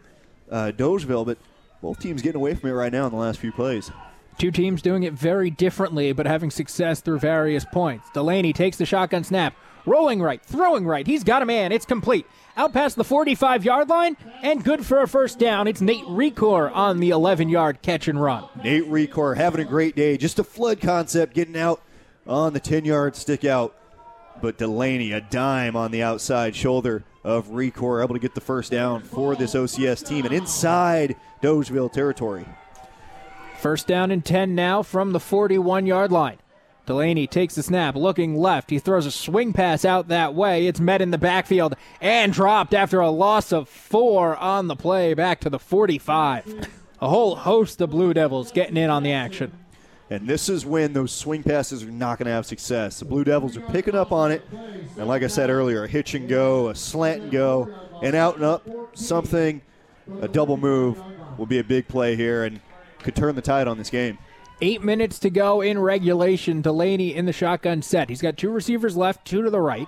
uh, Dolgeville, but both teams getting away from it right now in the last few plays. Two teams doing it very differently, but having success through various points. Delaney takes the shotgun snap, rolling right, throwing right. He's got a man. It's complete. Out past the 45 yard line, and good for a first down. It's Nate Recor on the 11 yard catch and run. Nate Recor having a great day. Just a flood concept, getting out on the 10 yard stick out. but Delaney, a dime on the outside shoulder of Recor, able to get the first down for this OCS team and inside Dolgeville territory. First down and 10 now from the 41 yard line. Delaney takes the snap, looking left. He throws a swing pass out that way. It's met in the backfield and dropped after a loss of four on the play back to the 45. A whole host of Blue Devils getting in on the action. And this is when those swing passes are not going to have success. The Blue Devils are picking up on it. And like I said earlier, a hitch and go, a slant and go, and out and up, something, a double move will be a big play here and could turn the tide on this game. Eight minutes to go in regulation. Delaney in the shotgun set. He's got two receivers left, two to the right.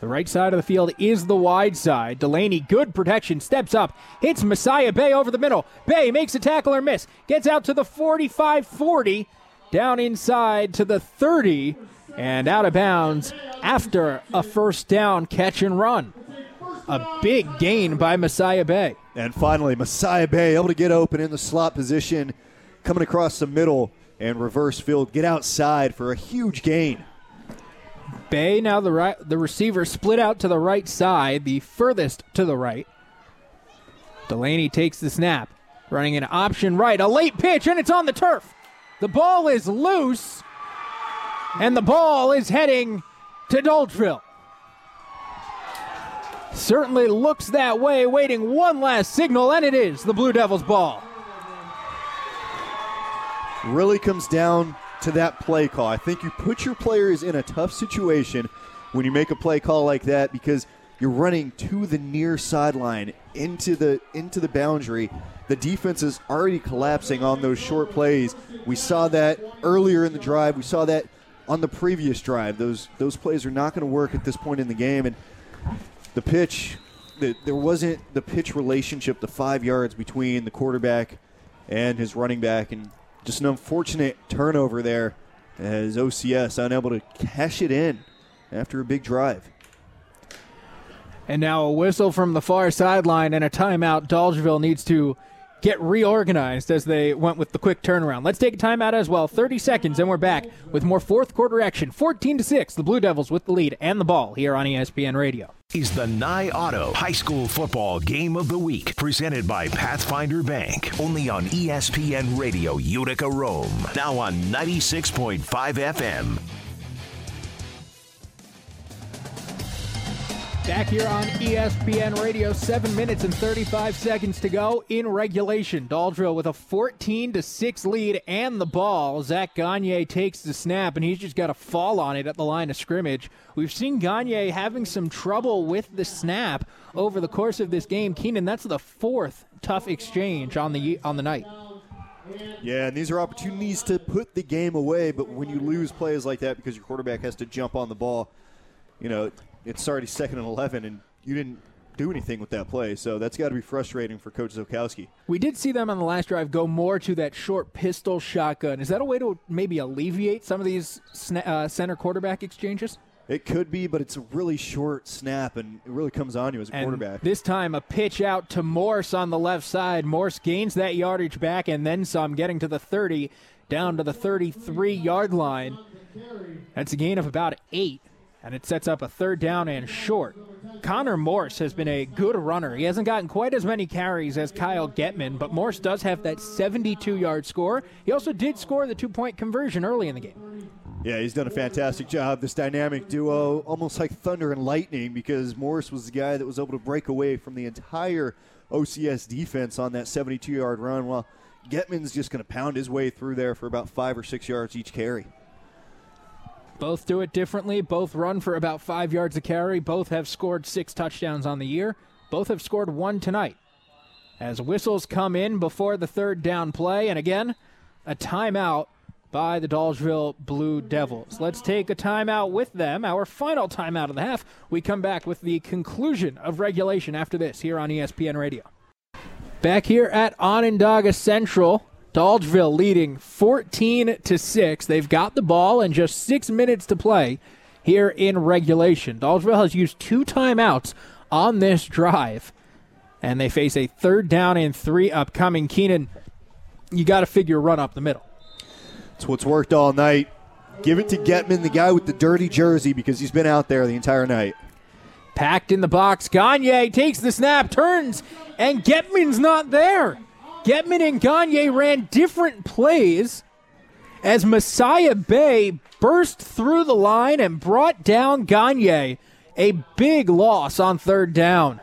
The right side of the field is the wide side. Delaney, good protection, steps up, hits Messiah Bay over the middle. Bay makes a tackle or miss, gets out to the 45 40, down inside to the 30, and out of bounds after a first down catch and run. A big gain by Messiah Bay. And finally, Messiah Bay able to get open in the slot position, coming across the middle and reverse field, get outside for a huge gain. Bay now the right the receiver split out to the right side, the furthest to the right. Delaney takes the snap, running an option right, a late pitch, and it's on the turf. The ball is loose, and the ball is heading to Dolgeville. Certainly looks that way, waiting one last signal, and it is the Blue Devils ball. Really comes down to that play call. I think you put your players in a tough situation when you make a play call like that because you're running to the near sideline into the into the boundary. The defense is already collapsing on those short plays. We saw that earlier in the drive. We saw that on the previous drive. Those those plays are not going to work at this point in the game and the pitch the, there wasn't the pitch relationship, the 5 yards between the quarterback and his running back and just an unfortunate turnover there as OCS unable to cash it in after a big drive. And now a whistle from the far sideline and a timeout. Dolgeville needs to get reorganized as they went with the quick turnaround. Let's take a timeout as well. 30 seconds, and we're back with more fourth quarter action. 14 to 6, the Blue Devils with the lead and the ball here on ESPN Radio. Is the Nye Auto High School Football Game of the Week, presented by Pathfinder Bank, only on ESPN Radio Utica Rome. Now on 96.5 FM. Back here on ESPN Radio, seven minutes and 35 seconds to go in regulation. Dolgeville with a 14 to six lead and the ball. Zach Gagne takes the snap and he's just got a fall on it at the line of scrimmage. We've seen Gagne having some trouble with the snap over the course of this game. Keenan, that's the fourth tough exchange on the on the night. Yeah, and these are opportunities to put the game away, but when you lose plays like that because your quarterback has to jump on the ball, you know, it's already second and 11, and you didn't do anything with that play. So that's got to be frustrating for Coach Zokowski. We did see them on the last drive go more to that short pistol shotgun. Is that a way to maybe alleviate some of these uh, center quarterback exchanges? It could be, but it's a really short snap, and it really comes on you as a and quarterback. This time, a pitch out to Morse on the left side. Morse gains that yardage back and then some, getting to the 30, down to the 33 yard line. That's a gain of about eight and it sets up a third down and short. Connor Morse has been a good runner. He hasn't gotten quite as many carries as Kyle Getman, but Morse does have that 72 yard score. He also did score the two point conversion early in the game. Yeah, he's done a fantastic job. This dynamic duo, almost like thunder and lightning, because Morse was the guy that was able to break away from the entire OCS defense on that 72 yard run, while Getman's just going to pound his way through there for about five or six yards each carry. Both do it differently. Both run for about five yards a carry. Both have scored six touchdowns on the year. Both have scored one tonight. As whistles come in before the third down play, and again, a timeout by the Dolgeville Blue Devils. Let's take a timeout with them. Our final timeout of the half. We come back with the conclusion of regulation after this here on ESPN Radio. Back here at Onondaga Central, Dolgeville leading 14 to 6. They've got the ball and just 6 minutes to play here in regulation. Dolgeville has used two timeouts on this drive and they face a third down and 3 upcoming. Keenan, you got to figure a run up the middle. It's what's worked all night. Give it to Getman, the guy with the dirty jersey, because he's been out there the entire night. Packed in the box. Gagne takes the snap, turns, and Getman's not there. Getman and Gagne ran different plays as Messiah Bay burst through the line and brought down Gagne. A big loss on third down.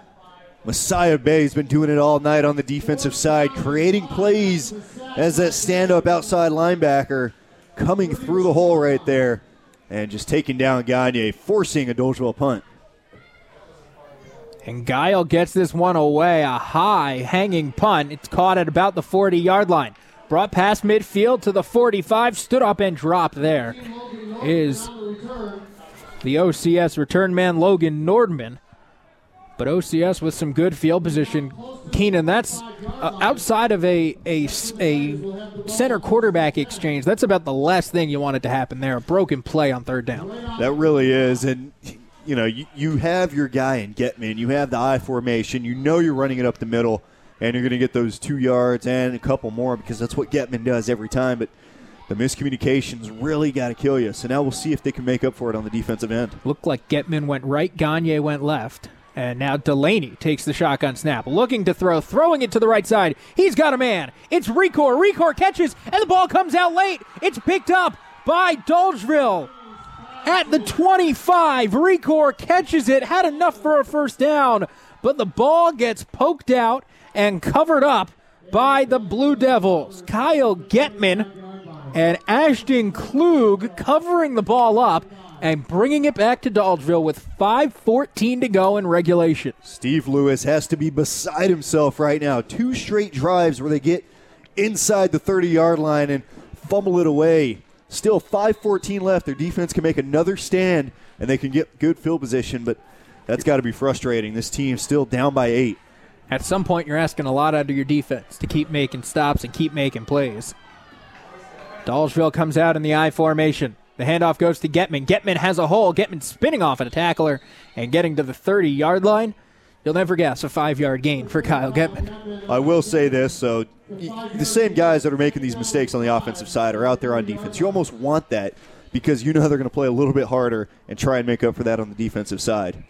Messiah Bay's been doing it all night on the defensive side, creating plays as that stand up outside linebacker coming through the hole right there and just taking down Gagne, forcing a Dolgeville punt. And Guile gets this one away, a high hanging punt. It's caught at about the 40 yard line. Brought past midfield to the 45, stood up and dropped there. Is the OCS return man Logan Nordman. But OCS with some good field position. Keenan, that's uh, outside of a, a, a center quarterback exchange. That's about the last thing you wanted to happen there. A broken play on third down. That really is. And, you know, you, you have your guy in Getman. You have the I formation. You know you're running it up the middle, and you're going to get those two yards and a couple more because that's what Getman does every time. But the miscommunications really got to kill you. So now we'll see if they can make up for it on the defensive end. Looked like Getman went right, Gagne went left. And now Delaney takes the shotgun snap, looking to throw, throwing it to the right side. He's got a man. It's Recor. Recor catches, and the ball comes out late. It's picked up by Dolgeville at the 25. Recor catches it, had enough for a first down, but the ball gets poked out and covered up by the Blue Devils. Kyle Getman and Ashton Klug covering the ball up and bringing it back to Dolgeville with 5.14 to go in regulation. Steve Lewis has to be beside himself right now. Two straight drives where they get inside the 30 yard line and fumble it away. Still 5.14 left. Their defense can make another stand and they can get good field position, but that's got to be frustrating. This team's still down by eight. At some point, you're asking a lot out of your defense to keep making stops and keep making plays. Dolgeville comes out in the I formation. The handoff goes to Getman. Getman has a hole. Getman spinning off at a tackler and getting to the 30 yard line. You'll never guess a five yard gain for Kyle Getman. I will say this so the same guys that are making these mistakes on the offensive side are out there on defense. You almost want that because you know they're going to play a little bit harder and try and make up for that on the defensive side.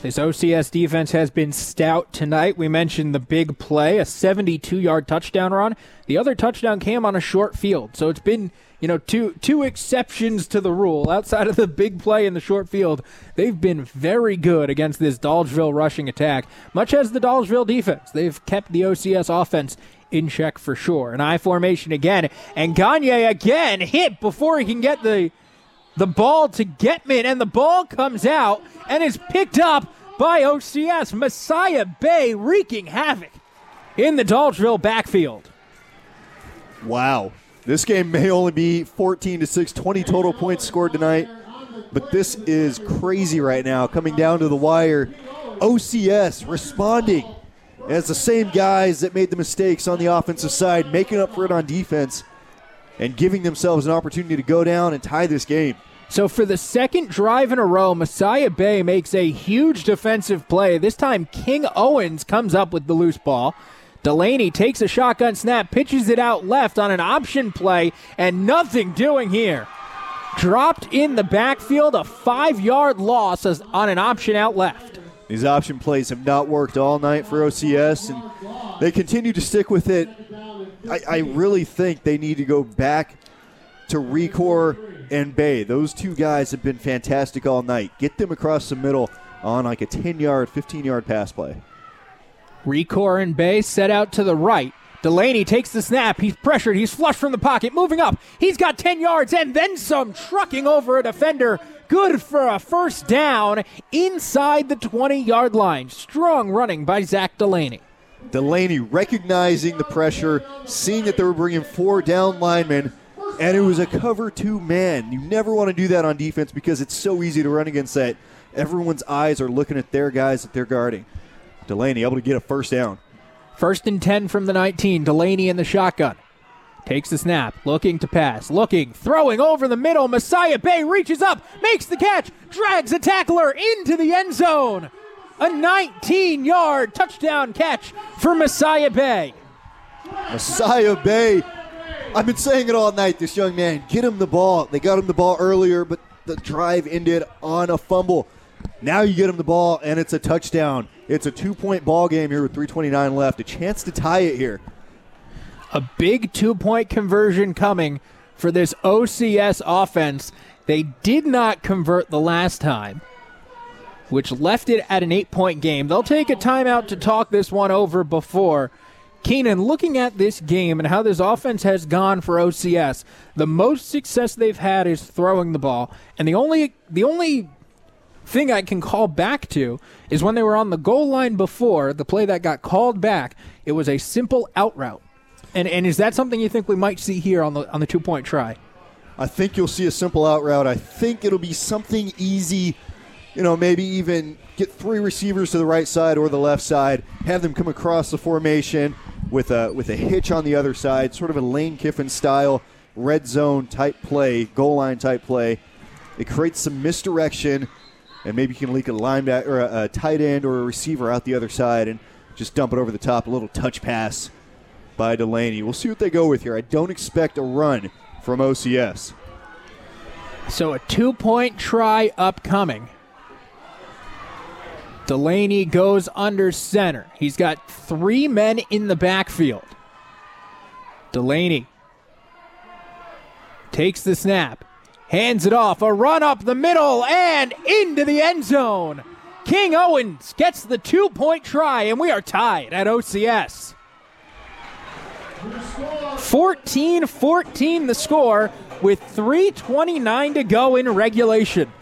This OCS defense has been stout tonight. We mentioned the big play, a 72 yard touchdown run. The other touchdown came on a short field. So it's been, you know, two two exceptions to the rule. Outside of the big play in the short field, they've been very good against this Dolgeville rushing attack, much as the Dolgeville defense. They've kept the OCS offense in check for sure. An I formation again, and Gagne again hit before he can get the the ball to Getman, and the ball comes out and is picked up by OCS. Messiah Bay wreaking havoc in the Dolgeville backfield. Wow. This game may only be 14 to 6, 20 total points scored tonight, but this is crazy right now. Coming down to the wire, OCS responding as the same guys that made the mistakes on the offensive side, making up for it on defense and giving themselves an opportunity to go down and tie this game. So for the second drive in a row, Messiah Bay makes a huge defensive play. This time, King Owens comes up with the loose ball. Delaney takes a shotgun snap, pitches it out left on an option play, and nothing doing here. Dropped in the backfield, a five yard loss on an option out left. These option plays have not worked all night for OCS, and they continue to stick with it. I, I really think they need to go back to Recor and Bay. Those two guys have been fantastic all night. Get them across the middle on like a 10 yard, 15 yard pass play. Recor and Bay set out to the right. Delaney takes the snap. He's pressured. He's flushed from the pocket. Moving up. He's got 10 yards and then some, trucking over a defender. Good for a first down inside the 20 yard line. Strong running by Zach Delaney. Delaney recognizing the pressure, seeing that they were bringing four down linemen, and it was a cover two man. You never want to do that on defense because it's so easy to run against that. Everyone's eyes are looking at their guys that they're guarding. Delaney able to get a first down. First and 10 from the 19. Delaney in the shotgun. Takes the snap, looking to pass, looking, throwing over the middle. Messiah Bay reaches up, makes the catch, drags a tackler into the end zone. A 19 yard touchdown catch for Messiah Bay. Messiah Bay I've been saying it all night. This young man, get him the ball. They got him the ball earlier, but the drive ended on a fumble. Now you get him the ball, and it's a touchdown. It's a two-point ball game here with 3:29 left. A chance to tie it here. A big two-point conversion coming for this OCS offense. They did not convert the last time, which left it at an eight-point game. They'll take a timeout to talk this one over before. Keenan, looking at this game and how this offense has gone for OCS, the most success they've had is throwing the ball, and the only the only thing I can call back to is when they were on the goal line before the play that got called back. It was a simple out route, and and is that something you think we might see here on the on the two point try? I think you'll see a simple out route. I think it'll be something easy. You know, maybe even get three receivers to the right side or the left side, have them come across the formation with a with a hitch on the other side, sort of a Lane Kiffin style red zone type play, goal line type play. It creates some misdirection, and maybe you can leak a linebacker or a, a tight end or a receiver out the other side and just dump it over the top. A little touch pass by Delaney. We'll see what they go with here. I don't expect a run from OCS. So a two point try upcoming. Delaney goes under center. He's got three men in the backfield. Delaney takes the snap, hands it off, a run up the middle and into the end zone. King Owens gets the two point try, and we are tied at OCS. 14 14 the score with 3.29 to go in regulation.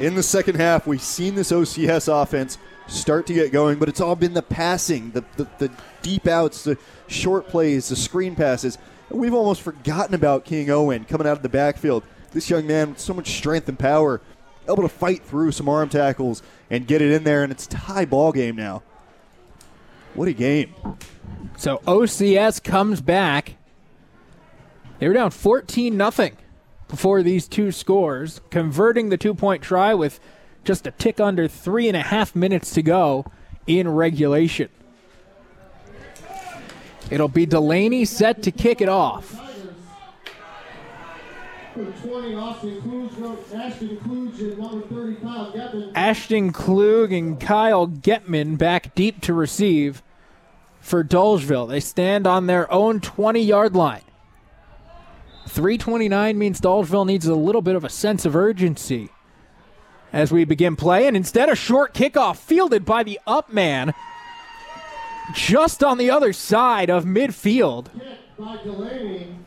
In the second half, we've seen this OCS offense start to get going, but it's all been the passing, the, the, the deep outs, the short plays, the screen passes. We've almost forgotten about King Owen coming out of the backfield. This young man with so much strength and power, able to fight through some arm tackles and get it in there, and it's tie ball game now. What a game. So OCS comes back. They were down 14 nothing before these two scores, converting the two point try with just a tick under three and a half minutes to go in regulation. It'll be Delaney set to kick it off. Ashton Klug and Kyle Getman back deep to receive for Dolgeville. They stand on their own 20 yard line. 329 means Dolgeville needs a little bit of a sense of urgency as we begin play. And instead, a short kickoff fielded by the up man just on the other side of midfield.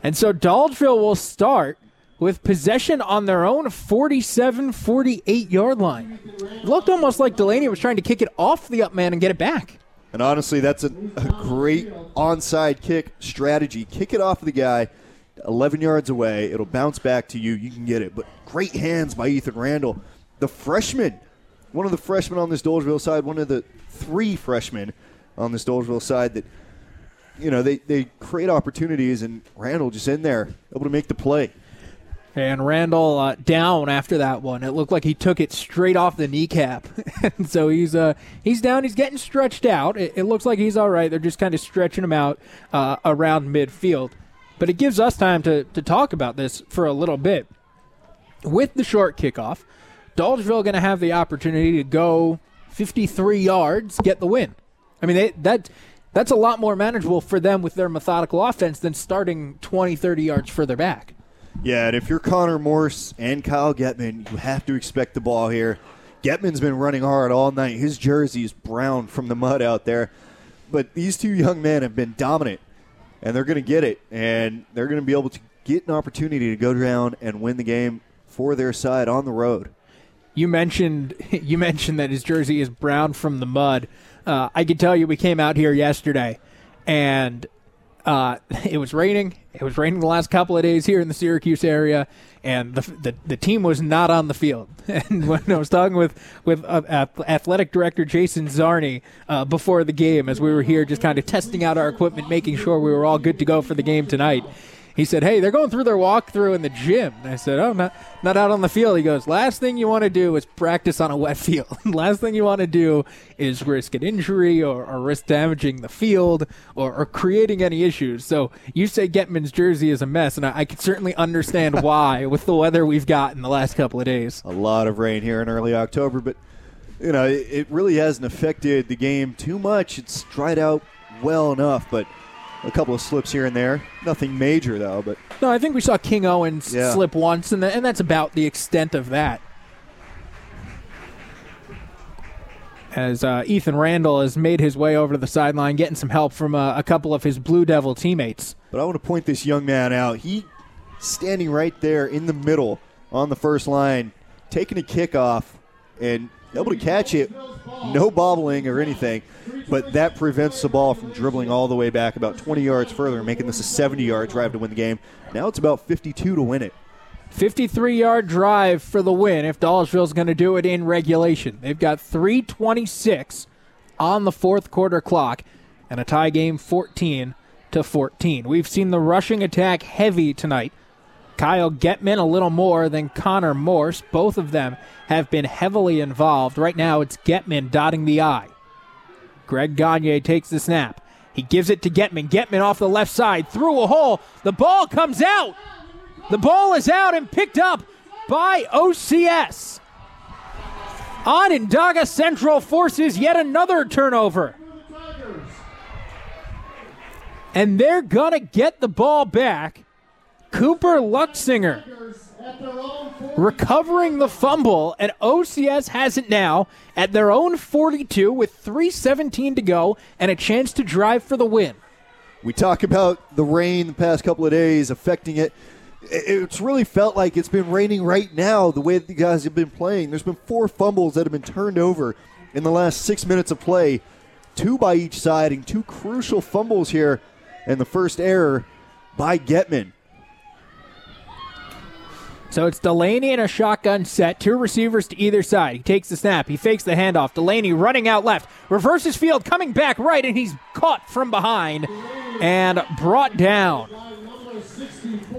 And so Dolgeville will start with possession on their own 47 48 yard line. It looked almost like Delaney was trying to kick it off the up man and get it back. And honestly, that's a, a great onside kick strategy. Kick it off the guy 11 yards away. It'll bounce back to you. You can get it. But great hands by Ethan Randall. The freshman, one of the freshmen on this Dolgeville side, one of the three freshmen on this Dolgeville side that, you know, they, they create opportunities, and Randall just in there, able to make the play. And Randall uh, down after that one. It looked like he took it straight off the kneecap, and so he's uh, he's down. He's getting stretched out. It, it, looks like he's all right. They're just kind of stretching him out uh, around midfield. But it gives us time to, to talk about this for a little bit. With the short kickoff, Dolgeville going to have the opportunity to go 53 yards, get the win. I mean, they, that that's a lot more manageable for them with their methodical offense than starting 20, 30 yards further back. Yeah, and if you're Connor Morse and Kyle Getman, you have to expect the ball here. Getman's been running hard all night. His jersey is brown from the mud out there. But these two young men have been dominant and they're going to get it, and they're going to be able to get an opportunity to go down and win the game for their side on the road. You mentioned you mentioned that his jersey is brown from the mud. Uh, I can tell you, we came out here yesterday, and uh, it was raining. It was raining the last couple of days here in the Syracuse area, and the the, the team was not on the field. And when I was talking with with uh, athletic director Jason Zarni uh, before the game, as we were here just kind of testing out our equipment, making sure we were all good to go for the game tonight, He said, "Hey, they're going through their walkthrough in the gym." And I said, "Oh, not not out on the field." He goes, "Last thing you want to do is practice on a wet field. Last thing you want to do is risk an injury or, or risk damaging the field or, or, creating any issues." So you say Getman's jersey is a mess, and I, I can certainly understand why with the weather we've got in the last couple of days. A lot of rain here in early October, but you know it, it really hasn't affected the game too much. It's dried out well enough, but a couple of slips here and there. Nothing major though, but no, I think we saw King Owens yeah. slip once, and, the, and that's about the extent of that. As uh, Ethan Randall has made his way over to the sideline, getting some help from uh, a couple of his Blue Devil teammates. But I want to point this young man out. He standing right there in the middle on the first line, taking a kickoff and able to catch it, no bobbling or anything but that prevents the ball from dribbling all the way back about 20 yards further, making this a 70 yard drive to win the game. Now it's about 52 to win it. 53 yard drive for the win if Dolgeville's going to do it in regulation. They've got 326 on the fourth quarter clock and a tie game 14 to 14. We've seen the rushing attack heavy tonight. Kyle Getman a little more than Connor Morse. Both of them have been heavily involved. Right now it's Getman dotting the I. Greg Gagne takes the snap. He gives it to Getman. Getman off the left side through a hole. The ball comes out. The ball is out and picked up by OCS. Onondaga Central forces yet another turnover. And they're going to get the ball back. Cooper Luxinger recovering the fumble, and OCS has it now at their own 42 with 3.17 to go and a chance to drive for the win. We talk about the rain the past couple of days affecting it. It's really felt like it's been raining right now the way the guys have been playing. There's been four fumbles that have been turned over in the last six minutes of play, two by each side, and two crucial fumbles here, and the first error by Getman. So it's Delaney in a shotgun set, two receivers to either side. He takes the snap, he fakes the handoff. Delaney running out left, reverses field, coming back right, and he's caught from behind and brought down.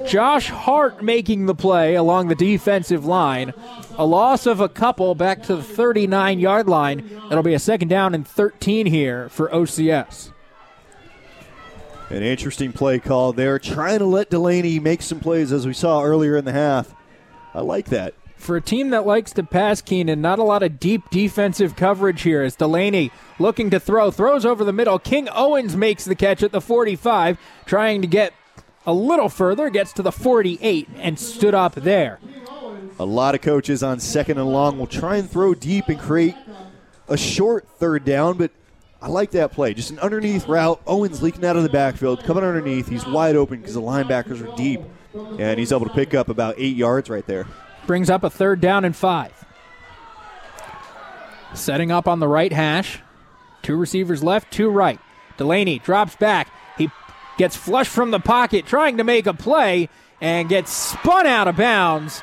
Josh Hart making the play along the defensive line. A loss of a couple back to the 39 yard line. It'll be a second down and 13 here for OCS. An interesting play call there, trying to let Delaney make some plays as we saw earlier in the half. I like that. For a team that likes to pass, Keenan, not a lot of deep defensive coverage here as Delaney looking to throw, throws over the middle. King Owens makes the catch at the 45, trying to get a little further, gets to the 48 and stood up there. A lot of coaches on second and long will try and throw deep and create a short third down, but I like that play. Just an underneath route. Owens leaking out of the backfield, coming underneath. He's wide open because the linebackers are deep and he's able to pick up about eight yards right there. Brings up a third down and five. Setting up on the right hash. Two receivers left, two right. Delaney drops back. He gets flushed from the pocket, trying to make a play, and gets spun out of bounds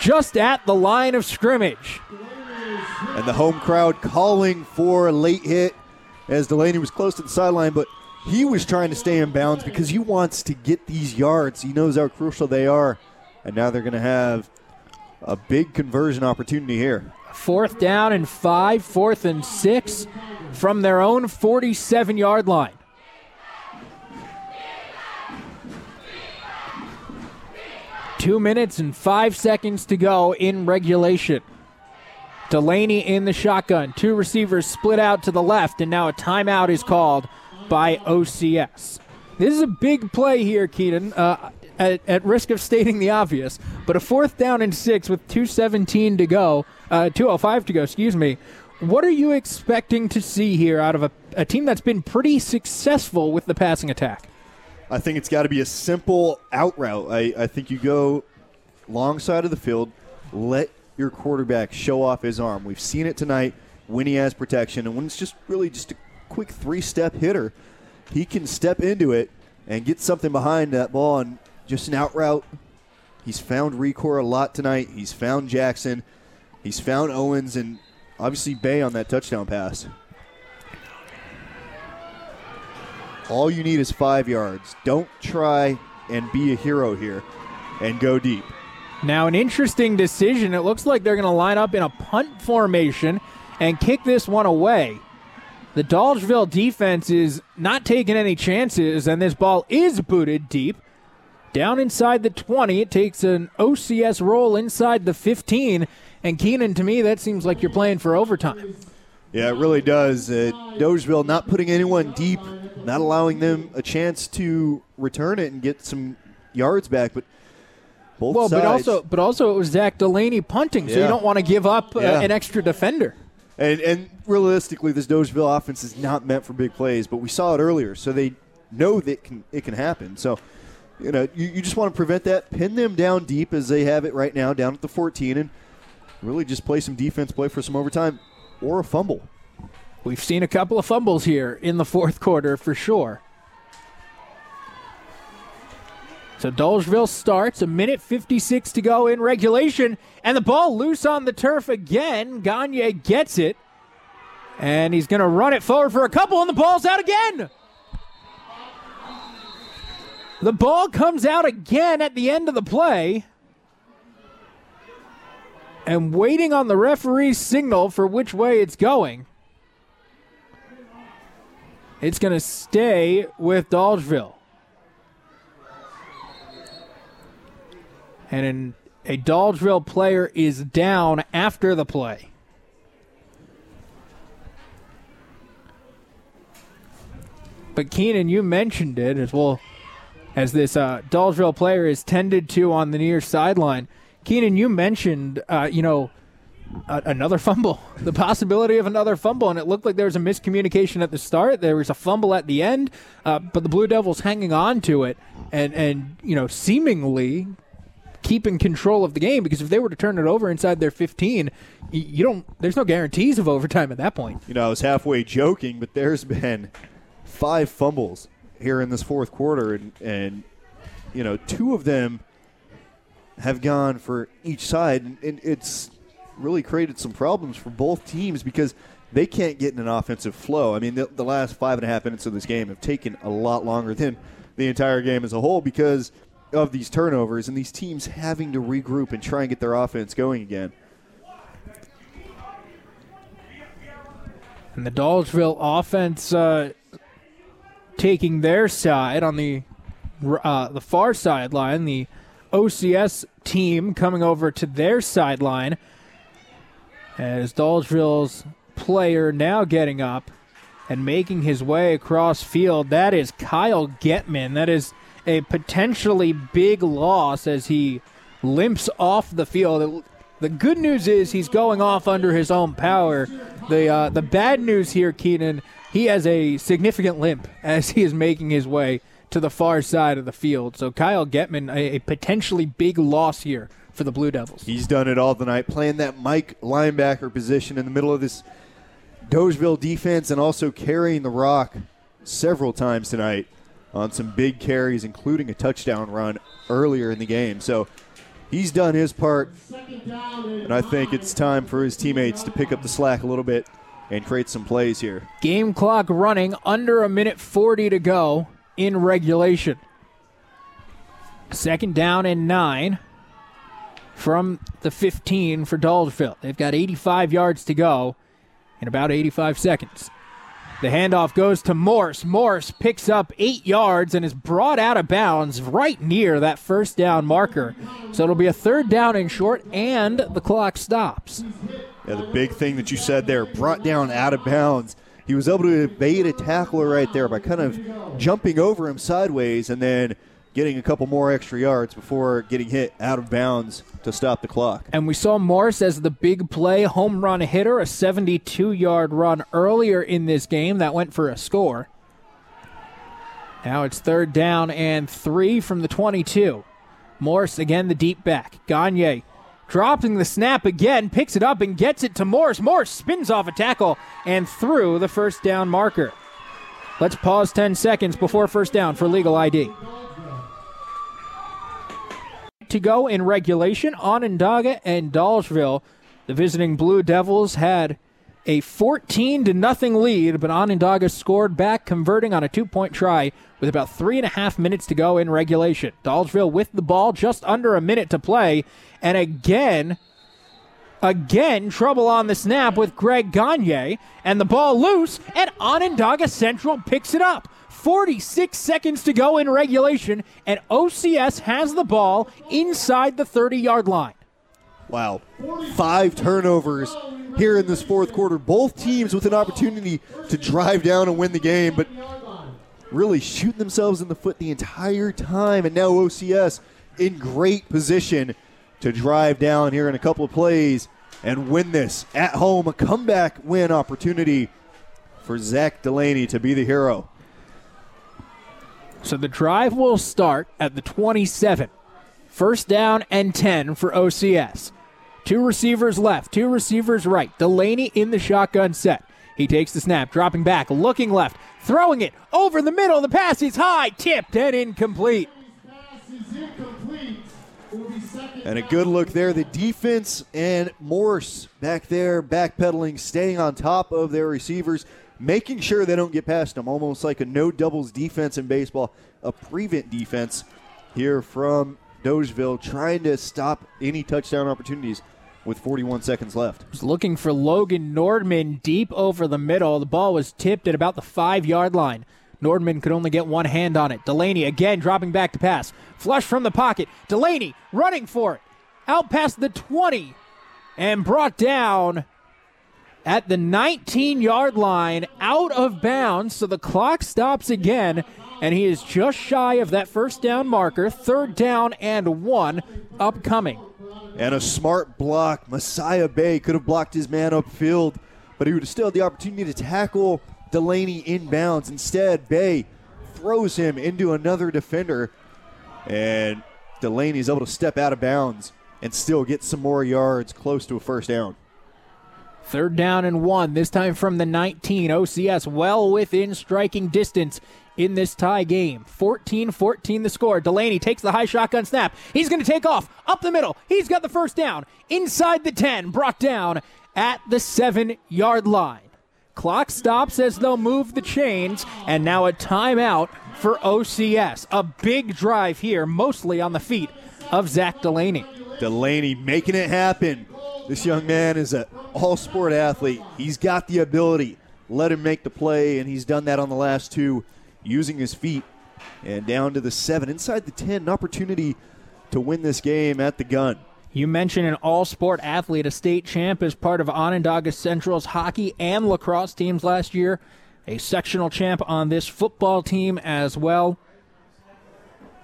just at the line of scrimmage. And the home crowd calling for a late hit as Delaney was close to the sideline, but he was trying to stay in bounds because he wants to get these yards. He knows how crucial they are. And now they're going to have a big conversion opportunity here. Fourth down and five, fourth and six from their own 47 yard line. Two minutes and five seconds to go in regulation. Delaney in the shotgun. Two receivers split out to the left, and now a timeout is called by OCS. This is a big play here, Keenan. Uh, at, at, risk of stating the obvious, but a fourth down and six with 217 to go, uh, 205 to go, excuse me. What are you expecting to see here out of a, a team that's been pretty successful with the passing attack? I think it's got to be a simple out route. I, I think you go long side of the field, let your quarterback show off his arm. We've seen it tonight when he has protection, and when it's just really just a quick three step hitter. He can step into it and get something behind that ball and just an out route. He's found Recor a lot tonight. He's found Jackson. He's found Owens and obviously Bay on that touchdown pass. All you need is five yards. Don't try and be a hero here and go deep. Now, an interesting decision. It looks like they're going to line up in a punt formation and kick this one away. The Dolgeville defense is not taking any chances, and this ball is booted deep. Down inside the 20, it takes an OCS roll inside the 15. And Keenan, to me, that seems like you're playing for overtime. Yeah, it really does. Uh, Dolgeville not putting anyone deep, not allowing them a chance to return it and get some yards back. But both well, sides. but also, but also it was Zach Delaney punting, so Yeah. you don't want to give up uh, an extra defender. And, and realistically, this Dolgeville offense is not meant for big plays, but we saw it earlier, so they know that it can, it can happen. So, you know, you, you just want to prevent that, pin them down deep as they have it right now, down at the 14, and really just play some defense, play for some overtime or a fumble. We've seen a couple of fumbles here in the fourth quarter for sure. So Dolgeville starts, a minute 56 to go in regulation, and the ball loose on the turf again. Gagne gets it, and he's going to run it forward for a couple, and the ball's out again. The ball comes out again at the end of the play. And waiting on the referee's signal for which way it's going. It's going to stay with Dolgeville. And an, a Dolgeville player is down after the play. But Keenan, you mentioned it as well as this uh, player is tended to on the near sideline. Keenan, you mentioned, uh, you know, a- another fumble, the possibility of another fumble, and it looked like there was a miscommunication at the start. There was a fumble at the end, uh, but the Blue Devils hanging on to it and and you know seemingly keeping control of the game because if they were to turn it over inside their 15, you don't. There's no guarantees of overtime at that point. You know, I was halfway joking, but there's been five fumbles here in this fourth quarter, and, and you know, two of them have gone for each side, and, and it's really created some problems for both teams because they can't get in an offensive flow. I mean, the, the last five and a half minutes of this game have taken a lot longer than the entire game as a whole because of these turnovers and these teams having to regroup and try and get their offense going again. And the Dolgeville offense uh, taking their side on the uh, the far sideline. The OCS team coming over to their sideline as Dolgeville's player now getting up and making his way across field. That is Kyle Getman. That is a potentially big loss as he limps off the field. The good news is he's going off under his own power. The uh, the bad news here, Keenan, he has a significant limp as he is making his way to the far side of the field. So Kyle Getman, a, a potentially big loss here for the Blue Devils. He's done it all tonight, playing that Mike linebacker position in the middle of this Dolgeville defense and also carrying the rock several times tonight on some big carries, including a touchdown run earlier in the game. So he's done his part, and I think it's time for his teammates to pick up the slack a little bit and create some plays here. Game clock running under a minute 40 to go in regulation. Second down and nine from the 15 for Dolgeville. They've got 85 yards to go in about 85 seconds. The handoff goes to Morse. Morse picks up eight yards and is brought out of bounds right near that first down marker. So it'll be a third down and short, and the clock stops. Yeah, the big thing that you said there, brought down out of bounds. He was able to evade a tackler right there by kind of jumping over him sideways and then getting a couple more extra yards before getting hit out of bounds to stop the clock. And we saw Morse as the big play home run hitter, a 72 yard run earlier in this game that went for a score. Now it's third down and three from the 22. Morse again, the deep back. Gagne dropping the snap again, picks it up and gets it to Morse. Morse spins off a tackle and through the first down marker. Let's pause 10 seconds before first down for legal ID to go in regulation. Onondaga and Dolgeville, the visiting Blue Devils, had a 14 to nothing lead, but Onondaga scored back, converting on a two point try with about three and a half minutes to go in regulation. Dolgeville with the ball, just under a minute to play, and again, again trouble on the snap with Greg Gagne, and the ball loose, and Onondaga Central picks it up. 46 seconds to go in regulation, and OCS has the ball inside the 30 yard line. Wow. Five turnovers here in this fourth quarter. Both teams with an opportunity to drive down and win the game, but really shooting themselves in the foot the entire time. And now OCS in great position to drive down here in a couple of plays and win this at home. A comeback win opportunity for Zach Delaney to be the hero. So the drive will start at the 27. First down and 10 for OCS. Two receivers left, two receivers right. Delaney in the shotgun set. He takes the snap, dropping back, looking left, throwing it over the middle. The pass is high, tipped, and incomplete. And a good look there. The defense and Morse back there, backpedaling, staying on top of their receivers, making sure they don't get past them. Almost like a no doubles defense in baseball, a prevent defense here from Dolgeville, trying to stop any touchdown opportunities with 41 seconds left. Looking for Logan Nordman deep over the middle. The ball was tipped at about the five yard line. Nordman could only get one hand on it. Delaney again dropping back to pass. Flush from the pocket. Delaney running for it. Out past the 20 and brought down at the 19 yard line out of bounds. So the clock stops again, and he is just shy of that first down marker. Third down and one upcoming. And a smart block. Messiah Bay could have blocked his man upfield, but he would have still had the opportunity to tackle Delaney inbounds. Instead, Bay throws him into another defender, and Delaney is able to step out of bounds and still get some more yards close to a first down. Third down and one, this time from the 19. OCS well within striking distance in this tie game. 14 14 the score. Delaney takes the high shotgun snap. He's going to take off up the middle. He's got the first down inside the 10, brought down at the seven yard line. Clock stops as they'll move the chains, and now a timeout for OCS. A big drive here, mostly on the feet of Zach Delaney. Delaney making it happen. This young man is an all sport athlete. He's got the ability. Let him make the play, and he's done that on the last two using his feet. And down to the seven, inside the 10, an opportunity to win this game at the gun. You mentioned an all sport athlete, a state champ as part of Onondaga Central's hockey and lacrosse teams last year, a sectional champ on this football team as well.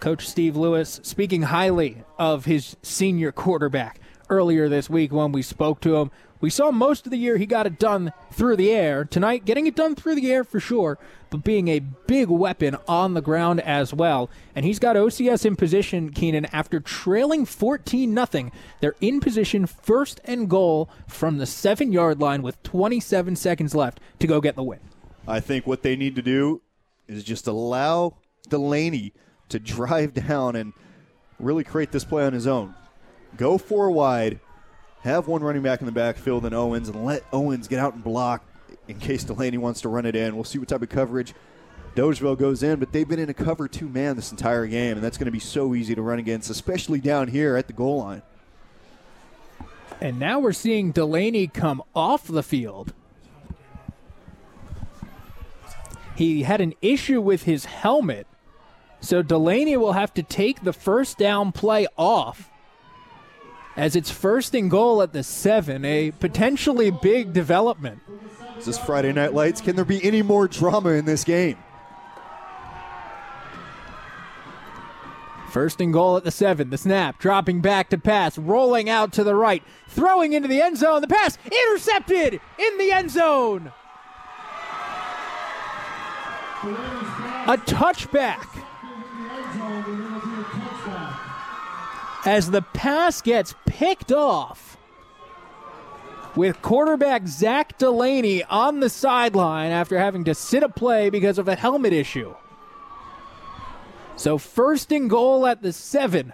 Coach Steve Lewis speaking highly of his senior quarterback earlier this week when we spoke to him. We saw most of the year he got it done through the air. Tonight, getting it done through the air for sure, but being a big weapon on the ground as well. And he's got OCS in position, Keenan, after trailing 14 0. They're in position first and goal from the seven yard line with 27 seconds left to go get the win. I think what they need to do is just allow Delaney to drive down and really create this play on his own. Go four wide, have one running back in the backfield and Owens, and let Owens get out and block in case Delaney wants to run it in. We'll see what type of coverage Dolgeville goes in, but they've been in a cover two man this entire game, and that's going to be so easy to run against, especially down here at the goal line. And now we're seeing Delaney come off the field. He had an issue with his helmet, so Delaney will have to take the first down play off as it's first and goal at the seven, a potentially big development. This is Friday Night Lights. Can there be any more drama in this game? First and goal at the seven. The snap, dropping back to pass, rolling out to the right, throwing into the end zone. The pass intercepted in the end zone. A touchback. As the pass gets picked off with quarterback Zach Delaney on the sideline after having to sit a play because of a helmet issue. So, first and goal at the seven.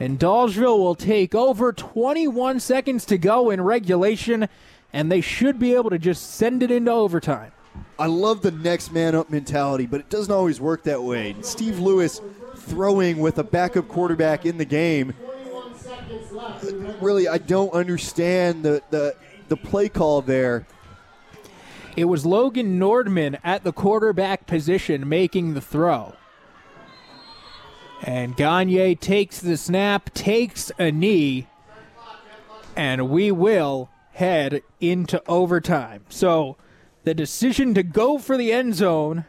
And Dolgeville will take over 21 seconds to go in regulation and they should be able to just send it into overtime. I love the next man up mentality, but it doesn't always work that way. Steve Lewis throwing with a backup quarterback in the game. Really, I don't understand the, the, the play call there. It was Logan Nordman at the quarterback position making the throw. And Gagne takes the snap, takes a knee, and we will head into overtime. So the decision to go for the end zone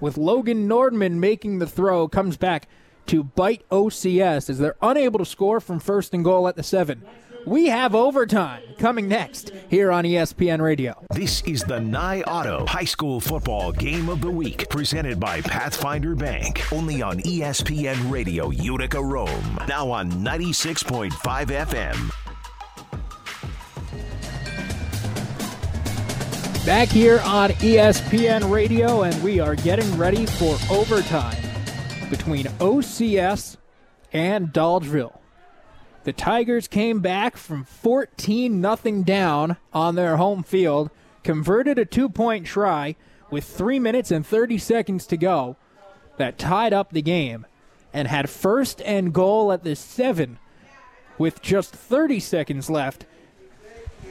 with Logan Nordman making the throw comes back to bite OCS as they're unable to score from first and goal at the seven. We have overtime coming next here on ESPN Radio. This is the Nye Auto High School Football Game of the Week, presented by Pathfinder Bank, only on ESPN Radio Utica Rome. Now on 96.5 FM. Back here on ESPN Radio, and we are getting ready for overtime between OCS and Dolgeville. The Tigers came back from 14 nothing down on their home field, converted a two point try with 3 minutes and 30 seconds to go that tied up the game and had first and goal at the 7 with just 30 seconds left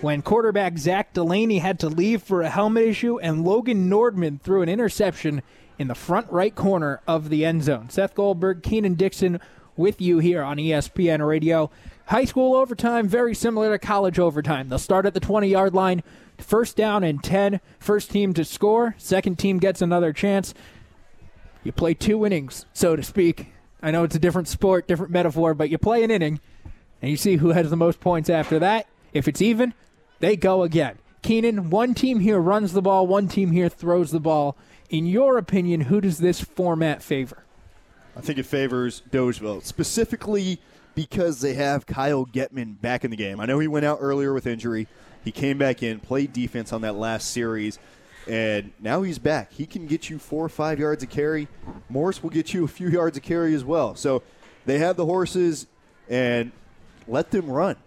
when quarterback Zach Delaney had to leave for a helmet issue and Logan Nordman threw an interception in the front right corner of the end zone. Seth Goldberg, Keenan Dixon with you here on ESPN Radio. High school overtime, very similar to college overtime. They'll start at the 20 yard line, first down and 10. First team to score, second team gets another chance. You play two innings, so to speak. I know it's a different sport, different metaphor, but you play an inning and you see who has the most points after that. If it's even, they go again. Keenan, one team here runs the ball, one team here throws the ball. In your opinion, who does this format favor? I think it favors Dolgeville, specifically because they have Kyle Getman back in the game. I know he went out earlier with injury. He came back in, played defense on that last series, and now he's back. He can get you four or five yards of carry. Morse will get you a few yards of carry as well. So they have the horses, and let them run.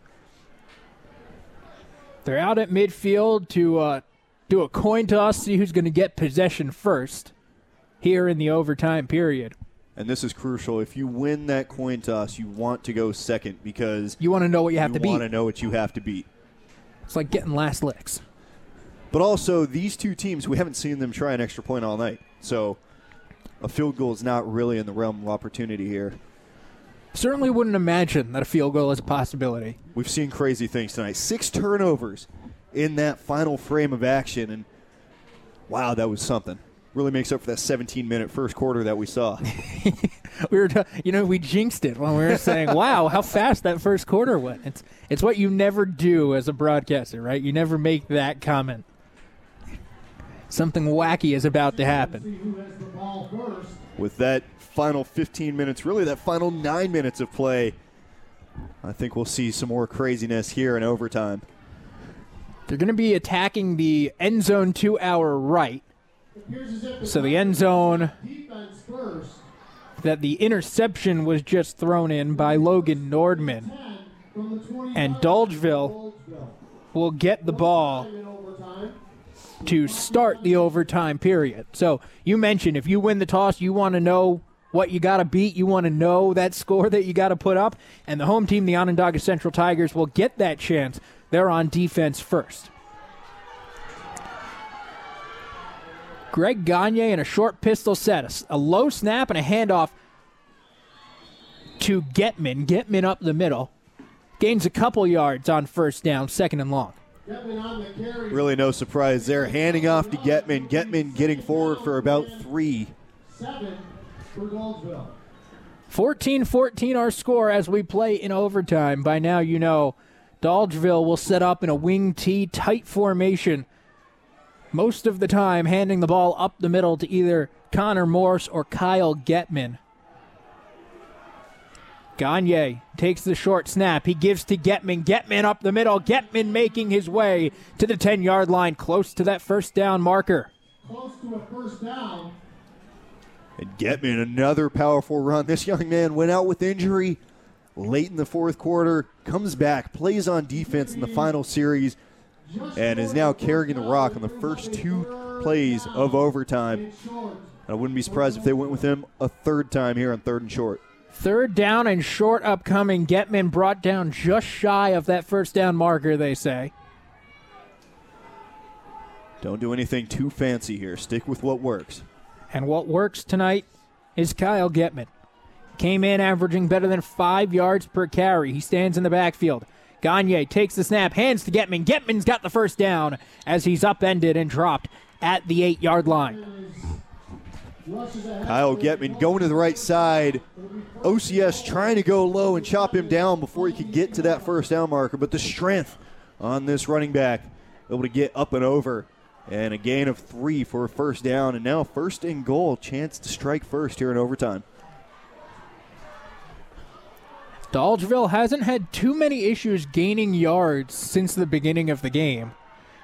They're out at midfield to uh, do a coin toss, see who's going to get possession first here in the overtime period. And this is crucial. If you win that coin toss, you want to go second because you want to know what you have you to beat. You want to know what you have to beat. It's like getting last licks. But also, these two teams, we haven't seen them try an extra point all night. So a field goal is not really in the realm of opportunity here. Certainly wouldn't imagine that a field goal is a possibility. We've seen crazy things tonight. Six turnovers in that final frame of action, and wow, that was something. Really makes up for that 17 minute first quarter that we saw. we were, t- you know, we jinxed it when we were saying, "Wow, how fast that first quarter went." It's it's what you never do as a broadcaster, right? You never make that comment. Something wacky is about to happen. With that final 15 minutes, really that final nine minutes of play, I think we'll see some more craziness here in overtime. They're going to be attacking the end zone to our right. So the end zone that the interception was just thrown in by Logan Nordman. And Dolgeville will get the ball to start the overtime period. So you mentioned if you win the toss, you want to know what you got to beat. You want to know that score that you got to put up. And the home team, the Onondaga Central Tigers, will get that chance. They're on defense first. Greg Gagne in a short pistol set, a low snap and a handoff to Getman. Getman up the middle. Gains a couple yards on first down, second and long. Really no surprise there. Handing off to Getman. Getman getting forward for about three. 14 14 our score as we play in overtime. By now, you know Dolgeville will set up in a wing T tight formation. Most of the time, handing the ball up the middle to either Connor Morse or Kyle Getman. Gagne takes the short snap. He gives to Getman. Getman up the middle. Getman making his way to the 10 yard line, close to that first down marker. Close to a first down. And Getman, another powerful run. This young man went out with injury late in the fourth quarter, comes back, plays on defense in the final series, and is now carrying the rock on the first two plays of overtime. I wouldn't be surprised if they went with him a third time here on third and short. Third down and short upcoming. Getman brought down just shy of that first down marker, they say. Don't do anything too fancy here. Stick with what works. And what works tonight is Kyle Getman. Came in averaging better than five yards per carry. He stands in the backfield. Gagne takes the snap, hands to Getman. Getman's got the first down as he's upended and dropped at the eight yard line. Kyle Getman going to the right side. OCS trying to go low and chop him down before he could get to that first down marker, but the strength on this running back able to get up and over. And a gain of three for a first down, and now first and goal. Chance to strike first here in overtime. Dolgeville hasn't had too many issues gaining yards since the beginning of the game.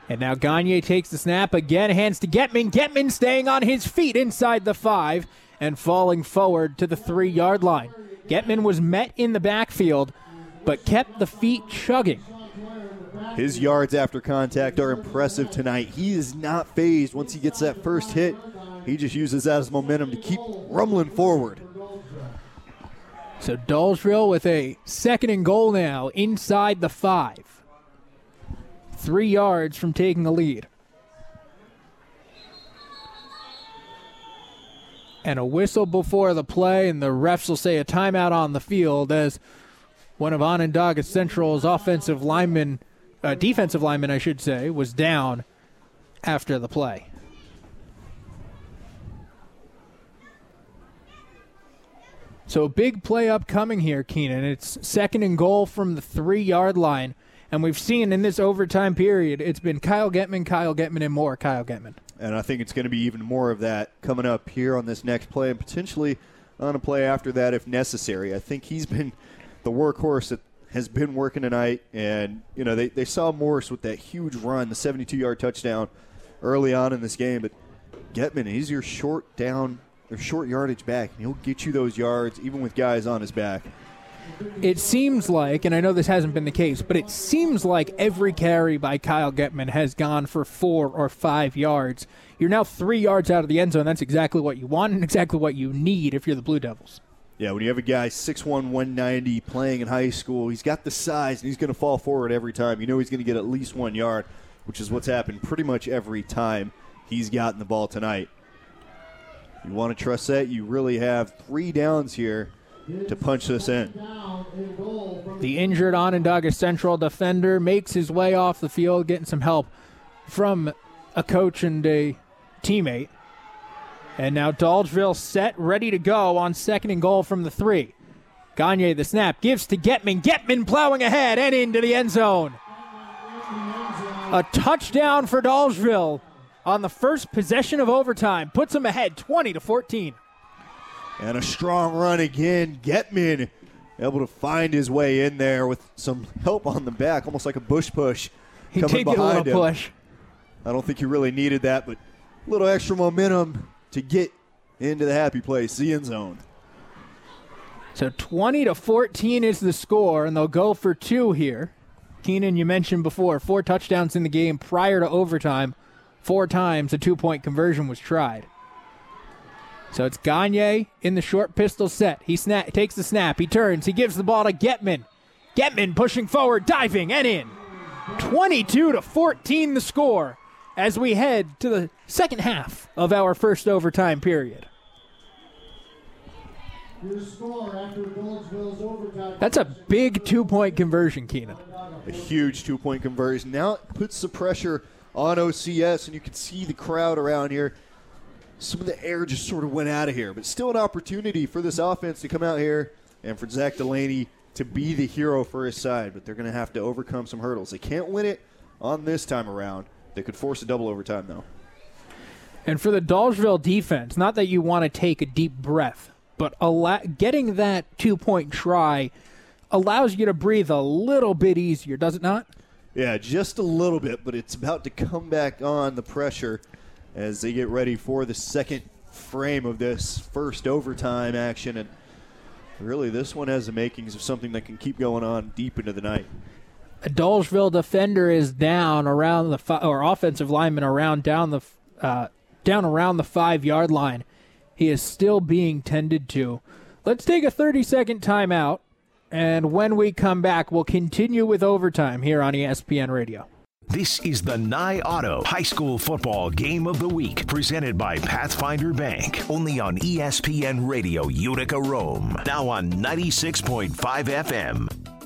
And now Gagne takes the snap again, hands to Getman. Getman staying on his feet inside the five and falling forward to the three yard line. Getman was met in the backfield, but kept the feet chugging. His yards after contact are impressive tonight. He is not phased once he gets that first hit. He just uses that as momentum to keep rumbling forward. So Dolgeville with a second and goal now inside the five. Three yards from taking the lead. And a whistle before the play, and the refs will say a timeout on the field as one of Onondaga Central's offensive linemen, uh, defensive lineman, I should say, was down after the play. So a big play upcoming here, Keenan. It's second and goal from the three yard line. And we've seen in this overtime period, it's been Kyle Getman, Kyle Getman, and more Kyle Getman. And I think it's going to be even more of that coming up here on this next play and potentially on a play after that if necessary. I think he's been the workhorse that has been working tonight. And, you know, they, they saw Morse with that huge run, the 72 yard touchdown early on in this game. But Getman, he's your short down or short yardage back, and he'll get you those yards even with guys on his back. It seems like, and I know this hasn't been the case, but it seems like every carry by Kyle Getman has gone for four or five yards. You're now three yards out of the end zone. That's exactly what you want and exactly what you need if you're the Blue Devils. Yeah, when you have a guy 6'1", 190 playing in high school, he's got the size and he's going to fall forward every time. You know he's going to get at least one yard, which is what's happened pretty much every time he's gotten the ball tonight. You want to trust that? You really have three downs here to punch this in. The injured Onondaga Central defender makes his way off the field, getting some help from a coach and a teammate. And now Dolgeville set, ready to go on second and goal from the three. Gagne the snap, gives to Getman. Getman plowing ahead and into the end zone. A touchdown for Dolgeville on the first possession of overtime. Puts them ahead 20 to 14. And a strong run again. Getman able to find his way in there with some help on the back, almost like a tush push. He coming did get a behind little him. push. I don't think he really needed that, but a little extra momentum to get into the happy place, the end zone. So 20 to 14 is the score, and they'll go for two here. Keenan, you mentioned before, four touchdowns in the game prior to overtime. Four times a two point conversion was tried. So it's Gagne in the short pistol set. He sna- takes the snap. He turns. He gives the ball to Getman. Getman pushing forward, diving, and in. 22 to 14 the score as we head to the second half of our first overtime period. Your score after Dolgeville's overtime. That's a big two point conversion, Keenan. A huge two point conversion. Now it puts the pressure on OCS, and you can see the crowd around here. Some of the air just sort of went out of here, but still an opportunity for this offense to come out here and for Zach Delaney to be the hero for his side. But they're going to have to overcome some hurdles. They can't win it on this time around. They could force a double overtime, though. And for the Dolgeville defense, not that you want to take a deep breath, but getting that two point try allows you to breathe a little bit easier, does it not? Yeah, just a little bit, but it's about to come back on the pressure as they get ready for the second frame of this first overtime action. And really, this one has the makings of something that can keep going on deep into the night. A Dolgeville defender is down around the fi- or offensive lineman around down the uh, down around the five yard line. He is still being tended to. Let's take a 30 second timeout, and when we come back, we'll continue with overtime here on ESPN Radio. This is the Nye Auto High School Football Game of the Week, presented by Pathfinder Bank, only on ESPN Radio Utica Rome. Now on 96.5 FM.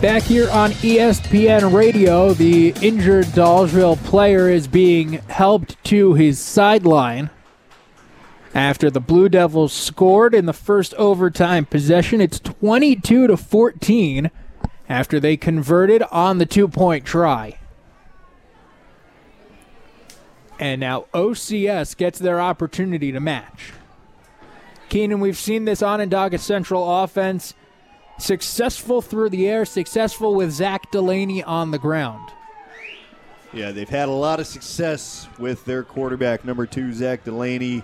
Back here on ESPN Radio, the injured Dolgeville player is being helped to his sideline after the Blue Devils scored in the first overtime possession. It's 22 to 14 after they converted on the two-point try. And now OCS gets their opportunity to match. Keenan, we've seen this Onondaga Central offense successful through the air, successful with Zach Delaney on the ground. Yeah, they've had a lot of success with their quarterback, number two, Zach Delaney,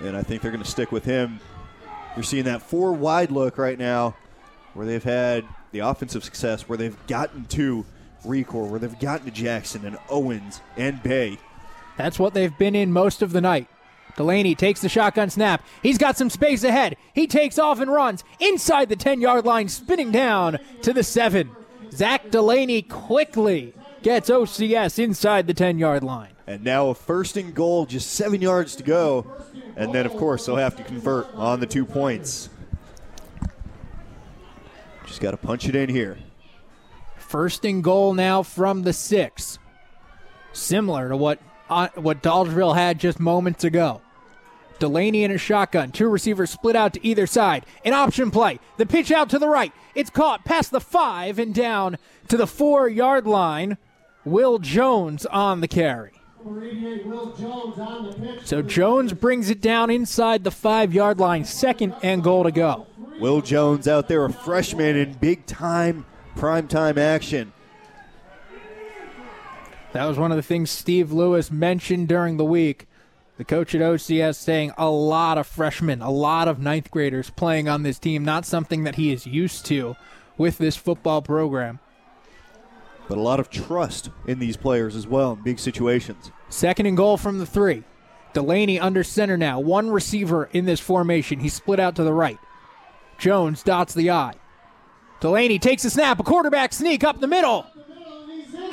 and I think they're going to stick with him. You're seeing that four wide look right now where they've had the offensive success, where they've gotten to Recor, where they've gotten to Jackson and Owens and Bay. That's what they've been in most of the night. Delaney takes the shotgun snap. He's got some space ahead. He takes off and runs inside the 10 yard line, spinning down to the 7. Zach Delaney quickly gets OCS inside the 10 yard line. And now a first and goal, just seven yards to go. And then, of course, they'll have to convert on the two points. Just got to punch it in here. First and goal now from the 6. Similar to what uh, what Dolgeville had just moments ago. Delaney in a shotgun. Two receivers split out to either side. An option play. The pitch out to the right. It's caught past the five and down to the four yard line. Will Jones on the carry. So Jones brings it down inside the five yard line. Second and goal to go. Will Jones out there, a freshman in big time, prime time action. That was one of the things Steve Lewis mentioned during the week. The coach at OCS saying a lot of freshmen, a lot of ninth graders playing on this team, not something that he is used to with this football program. But a lot of trust in these players as well in big situations. Second and goal from the three. Delaney under center now. One receiver in this formation. He's split out to the right. Jones dots the eye. Delaney takes a snap, a quarterback sneak up the middle.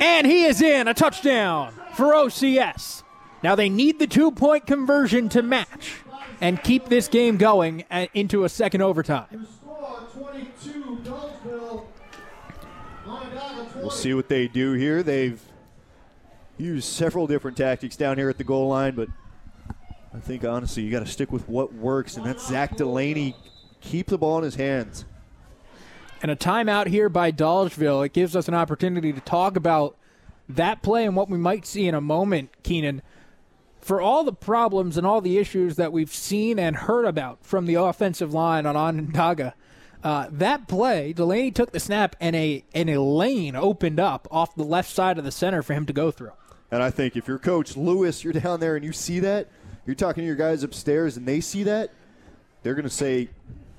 And he is in a touchdown for OCS. Now they need the two point conversion to match and keep this game going uh, into a second overtime. Score 22, Dolgeville. Onondaga 20. We'll see what they do here. They've used several different tactics down here at the goal line, but I think honestly you got to stick with what works, and that's Zach Delaney. Keep the ball in his hands. And a timeout here by Dolgeville. It gives us an opportunity to talk about that play and what we might see in a moment, Keenan. For all the problems and all the issues that we've seen and heard about from the offensive line on Onondaga, uh, that play, Delaney took the snap and a and a lane opened up off the left side of the center for him to go through. And I think if you're Coach Lewis, you're down there and you see that, you're talking to your guys upstairs and they see that, they're going to say,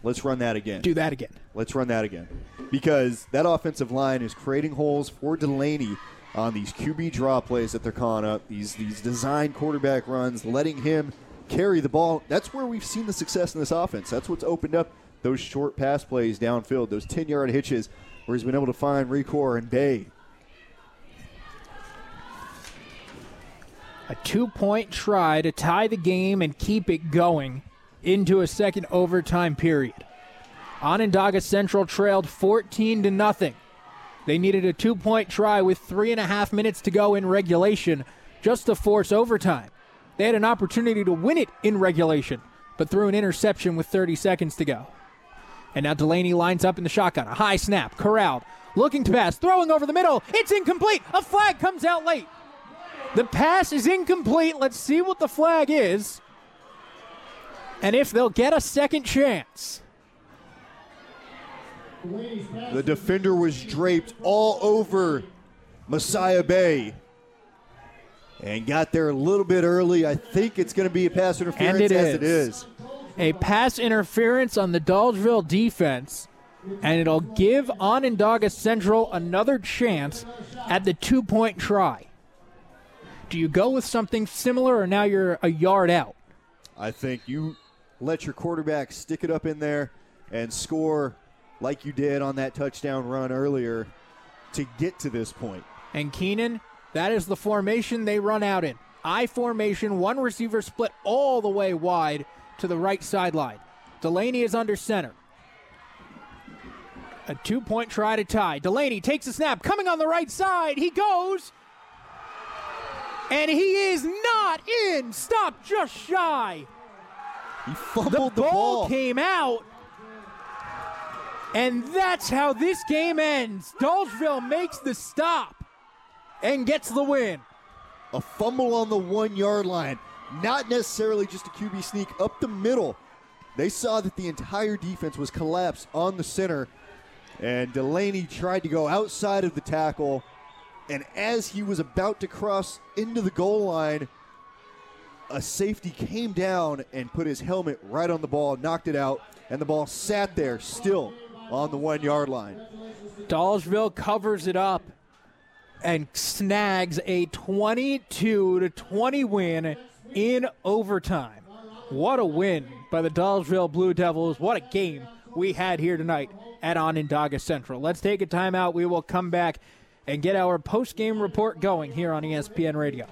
let's run that again. Do that again. Let's run that again. Because that offensive line is creating holes for Delaney on these QB draw plays that they're calling up, these these design quarterback runs, letting him carry the ball. That's where we've seen the success in this offense. That's what's opened up those short pass plays downfield, those 10 yard hitches where he's been able to find Recor and Bay. A two point try to tie the game and keep it going into a second overtime period. Onondaga Central trailed 14 to nothing. They needed a two point try with three and a half minutes to go in regulation just to force overtime. They had an opportunity to win it in regulation, but threw an interception with 30 seconds to go. And now Delaney lines up in the shotgun. A high snap, corralled, looking to pass, throwing over the middle. It's incomplete. A flag comes out late. The pass is incomplete. Let's see what the flag is and if they'll get a second chance. The defender was draped all over Messiah Bay and got there a little bit early. I think it's going to be a pass interference it as is. it is. A pass interference on the Dolgeville defense, and it'll give Onondaga Central another chance at the two point try. Do you go with something similar, or now you're a yard out? I think you let your quarterback stick it up in there and score like you did on that touchdown run earlier to get to this point. And Keenan, that is the formation they run out in. I formation, one receiver split all the way wide to the right sideline. Delaney is under center. A two point try to tie. Delaney takes a snap, coming on the right side. He goes. And he is not in. Stop just shy. He The fumbled the, ball ball. came out. And that's how this game ends. Dolgeville makes the stop and gets the win. a fumble on the one yard line. Not necessarily just a QB sneak up the middle. They saw that the entire defense was collapsed on the center, and Delaney tried to go outside of the tackle. And as he was about to cross into the goal line, a safety came down and put his helmet right on the ball, knocked it out, and the ball sat there still on the one yard line. Dolgeville covers it up and snags a 22 to 20 win in overtime. What a win by the Dolgeville Blue Devils. What a game we had here tonight at Onondaga Central. Let's take a timeout. We will come back and get our post-game report going here on ESPN Radio.